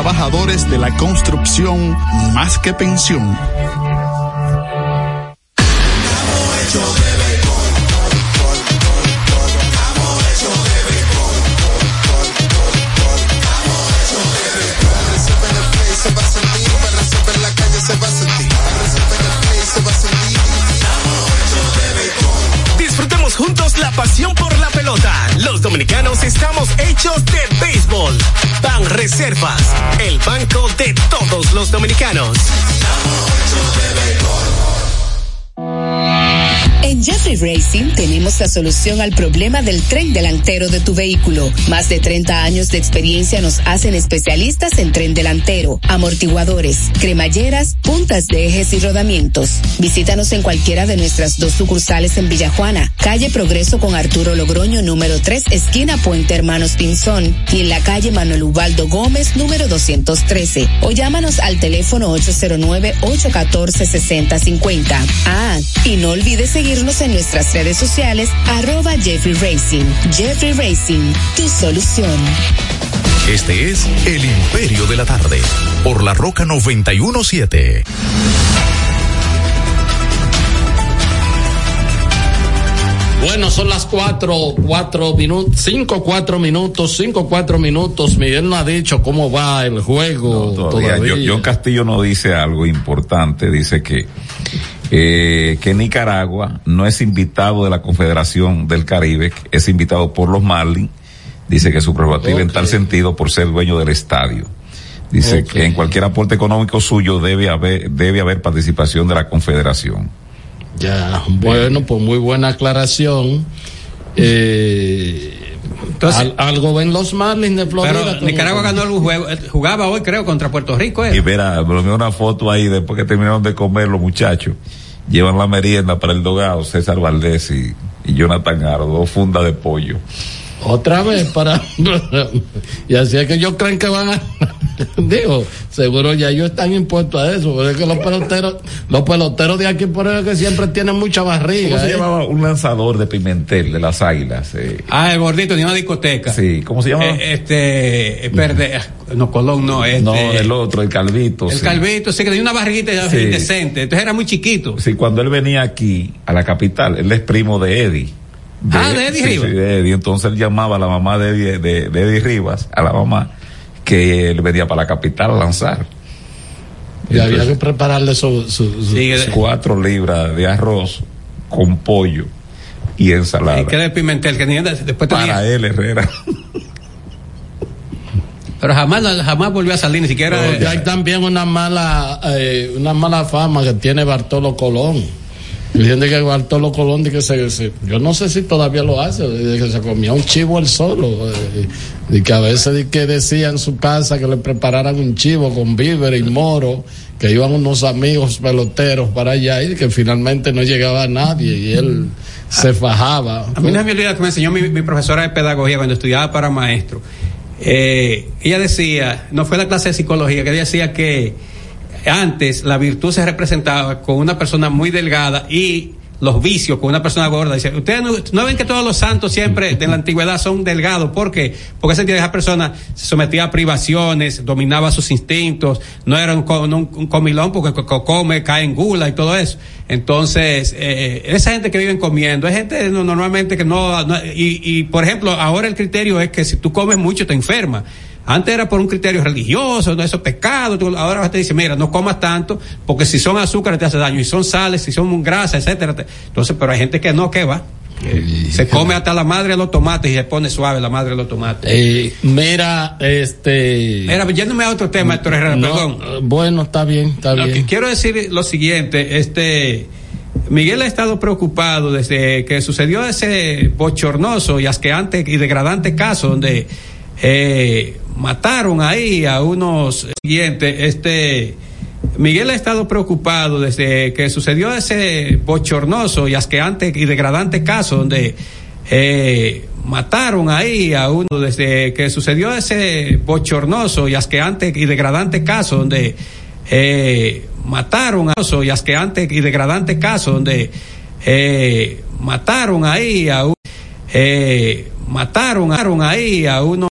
de la construcción más que pensión. Disfrutemos juntos la pasión por Los dominicanos estamos hechos de béisbol. Ban Reservas, el banco de todos los dominicanos. En Jeffrey Racing tenemos la solución al problema del tren delantero de tu vehículo. Más de 30 años de experiencia nos hacen especialistas en tren delantero, amortiguadores, cremalleras, puntas de ejes y rodamientos. Visítanos en cualquiera de nuestras dos sucursales en Villajuana, calle Progreso con Arturo Logroño número 3, esquina Puente Hermanos Pinzón, y en la calle Manuel Ubaldo Gómez número 213. O llámanos al teléfono 809-814-6050. Ah, y no olvides seguirnos en nuestras redes sociales, arroba Jeffrey Racing. Jeffrey Racing, tu solución. Este es El Imperio de la Tarde, por la Roca 917. Bueno, son las cuatro, cuatro minutos, cinco, cuatro minutos, cinco, cuatro minutos. Miguel no ha dicho cómo va el juego Todavía, todavía. John- John Castillo nos dice algo importante, dice que eh, que Nicaragua no es invitado de la Confederación del Caribe, es invitado por los Marlins, dice que su prerrogativa en tal sentido por ser dueño del estadio. Dice que en cualquier aporte económico suyo debe haber, debe haber participación de la Confederación. Ya, bueno, pues muy buena aclaración. Eh, al- algo ven los Marlins de Florida. Pero Nicaragua ganó el juego, eh, jugaba hoy creo contra Puerto Rico. Y ¿eh? verá, me envió una foto ahí después que terminaron de comer los muchachos. Llevan la merienda para el dogado, César Valdés y, y Jonathan Aro, dos fundas de pollo. Otra vez para. y así es que ellos creen que van a. Digo, seguro ya ellos están impuestos a eso. Pero es que los peloteros, los peloteros de aquí por eso que siempre tienen mucha barriga. ¿Cómo se ¿eh? llamaba un lanzador de Pimentel de las Águilas? eh? Ah, el gordito de una discoteca. Sí, ¿cómo se llama? Eh, este, eh, verde, no, Colón no, este. no, el otro, el Calvito. El sí. Calvito, sí, que tenía una barriguita Sí. indecente. Entonces era muy chiquito. Sí, cuando él venía aquí, a la capital, él es primo de Eddie. Ah, de Eddie sí, Rivas. sí, de Eddie. Entonces él llamaba a la mamá de Eddie, de, de Eddie Rivas, a la mamá, que él venía para la capital a lanzar. Y había que prepararle su. su, su- su- cuatro libras de arroz con pollo y ensalada. Y que de Pimentel, que tenía, después tenía. Para él, Herrera. Pero jamás, jamás volvió a salir, ni siquiera. Porque hay también una mala, eh, una mala fama que tiene Bartolo Colón. Diciendo que Bartolo Colón, que se, se- yo no sé si todavía lo hace, que se comía un chivo él solo. y que a veces que decía en su casa que le prepararan un chivo con víveres y moro, que iban unos amigos peloteros para allá y que finalmente no llegaba nadie y él se fajaba. A mí no me olvida que me enseñó mi, mi profesora de pedagogía cuando estudiaba para maestro. Eh, ella decía, no fue la clase de psicología, que ella decía que antes la virtud se representaba con una persona muy delgada y los vicios con una persona gorda. Dice, ustedes no, ven que todos los santos siempre de la antigüedad son delgados. ¿Por qué? Porque esa, esa persona se sometía a privaciones, dominaba sus instintos, no era un, comilón porque co- co- come, cae en gula y todo eso. Entonces, eh, esa gente que viven comiendo, es gente no- normalmente que no, no- y, y, por ejemplo, ahora el criterio es que si tú comes mucho te enfermas. Antes era por un criterio religioso, no eso pecado. ahora te dice, mira, no comas tanto, porque si son azúcares te hace daño, y son sales, si son grasas, etcétera. te- Entonces, pero hay gente que no, que va. Se come hasta la madre de los tomates y se pone suave la madre de los tomates. Eh, mira, este. Era, yéndome a otro tema, Héctor Herrera, No, perdón. eh, Bueno, está bien, está Lo bien. que quiero decir lo siguiente, este Miguel ha estado preocupado desde que sucedió ese bochornoso y asqueante y degradante caso donde eh, mataron ahí a unos siguientes, este Miguel ha estado preocupado desde que sucedió ese bochornoso y asqueante y degradante caso donde eh, mataron ahí a uno desde que sucedió ese bochornoso y asqueante y degradante caso donde eh, mataron a y asqueante y degradante caso donde eh, mataron ahí a un eh, mataron, mataron ahí a uno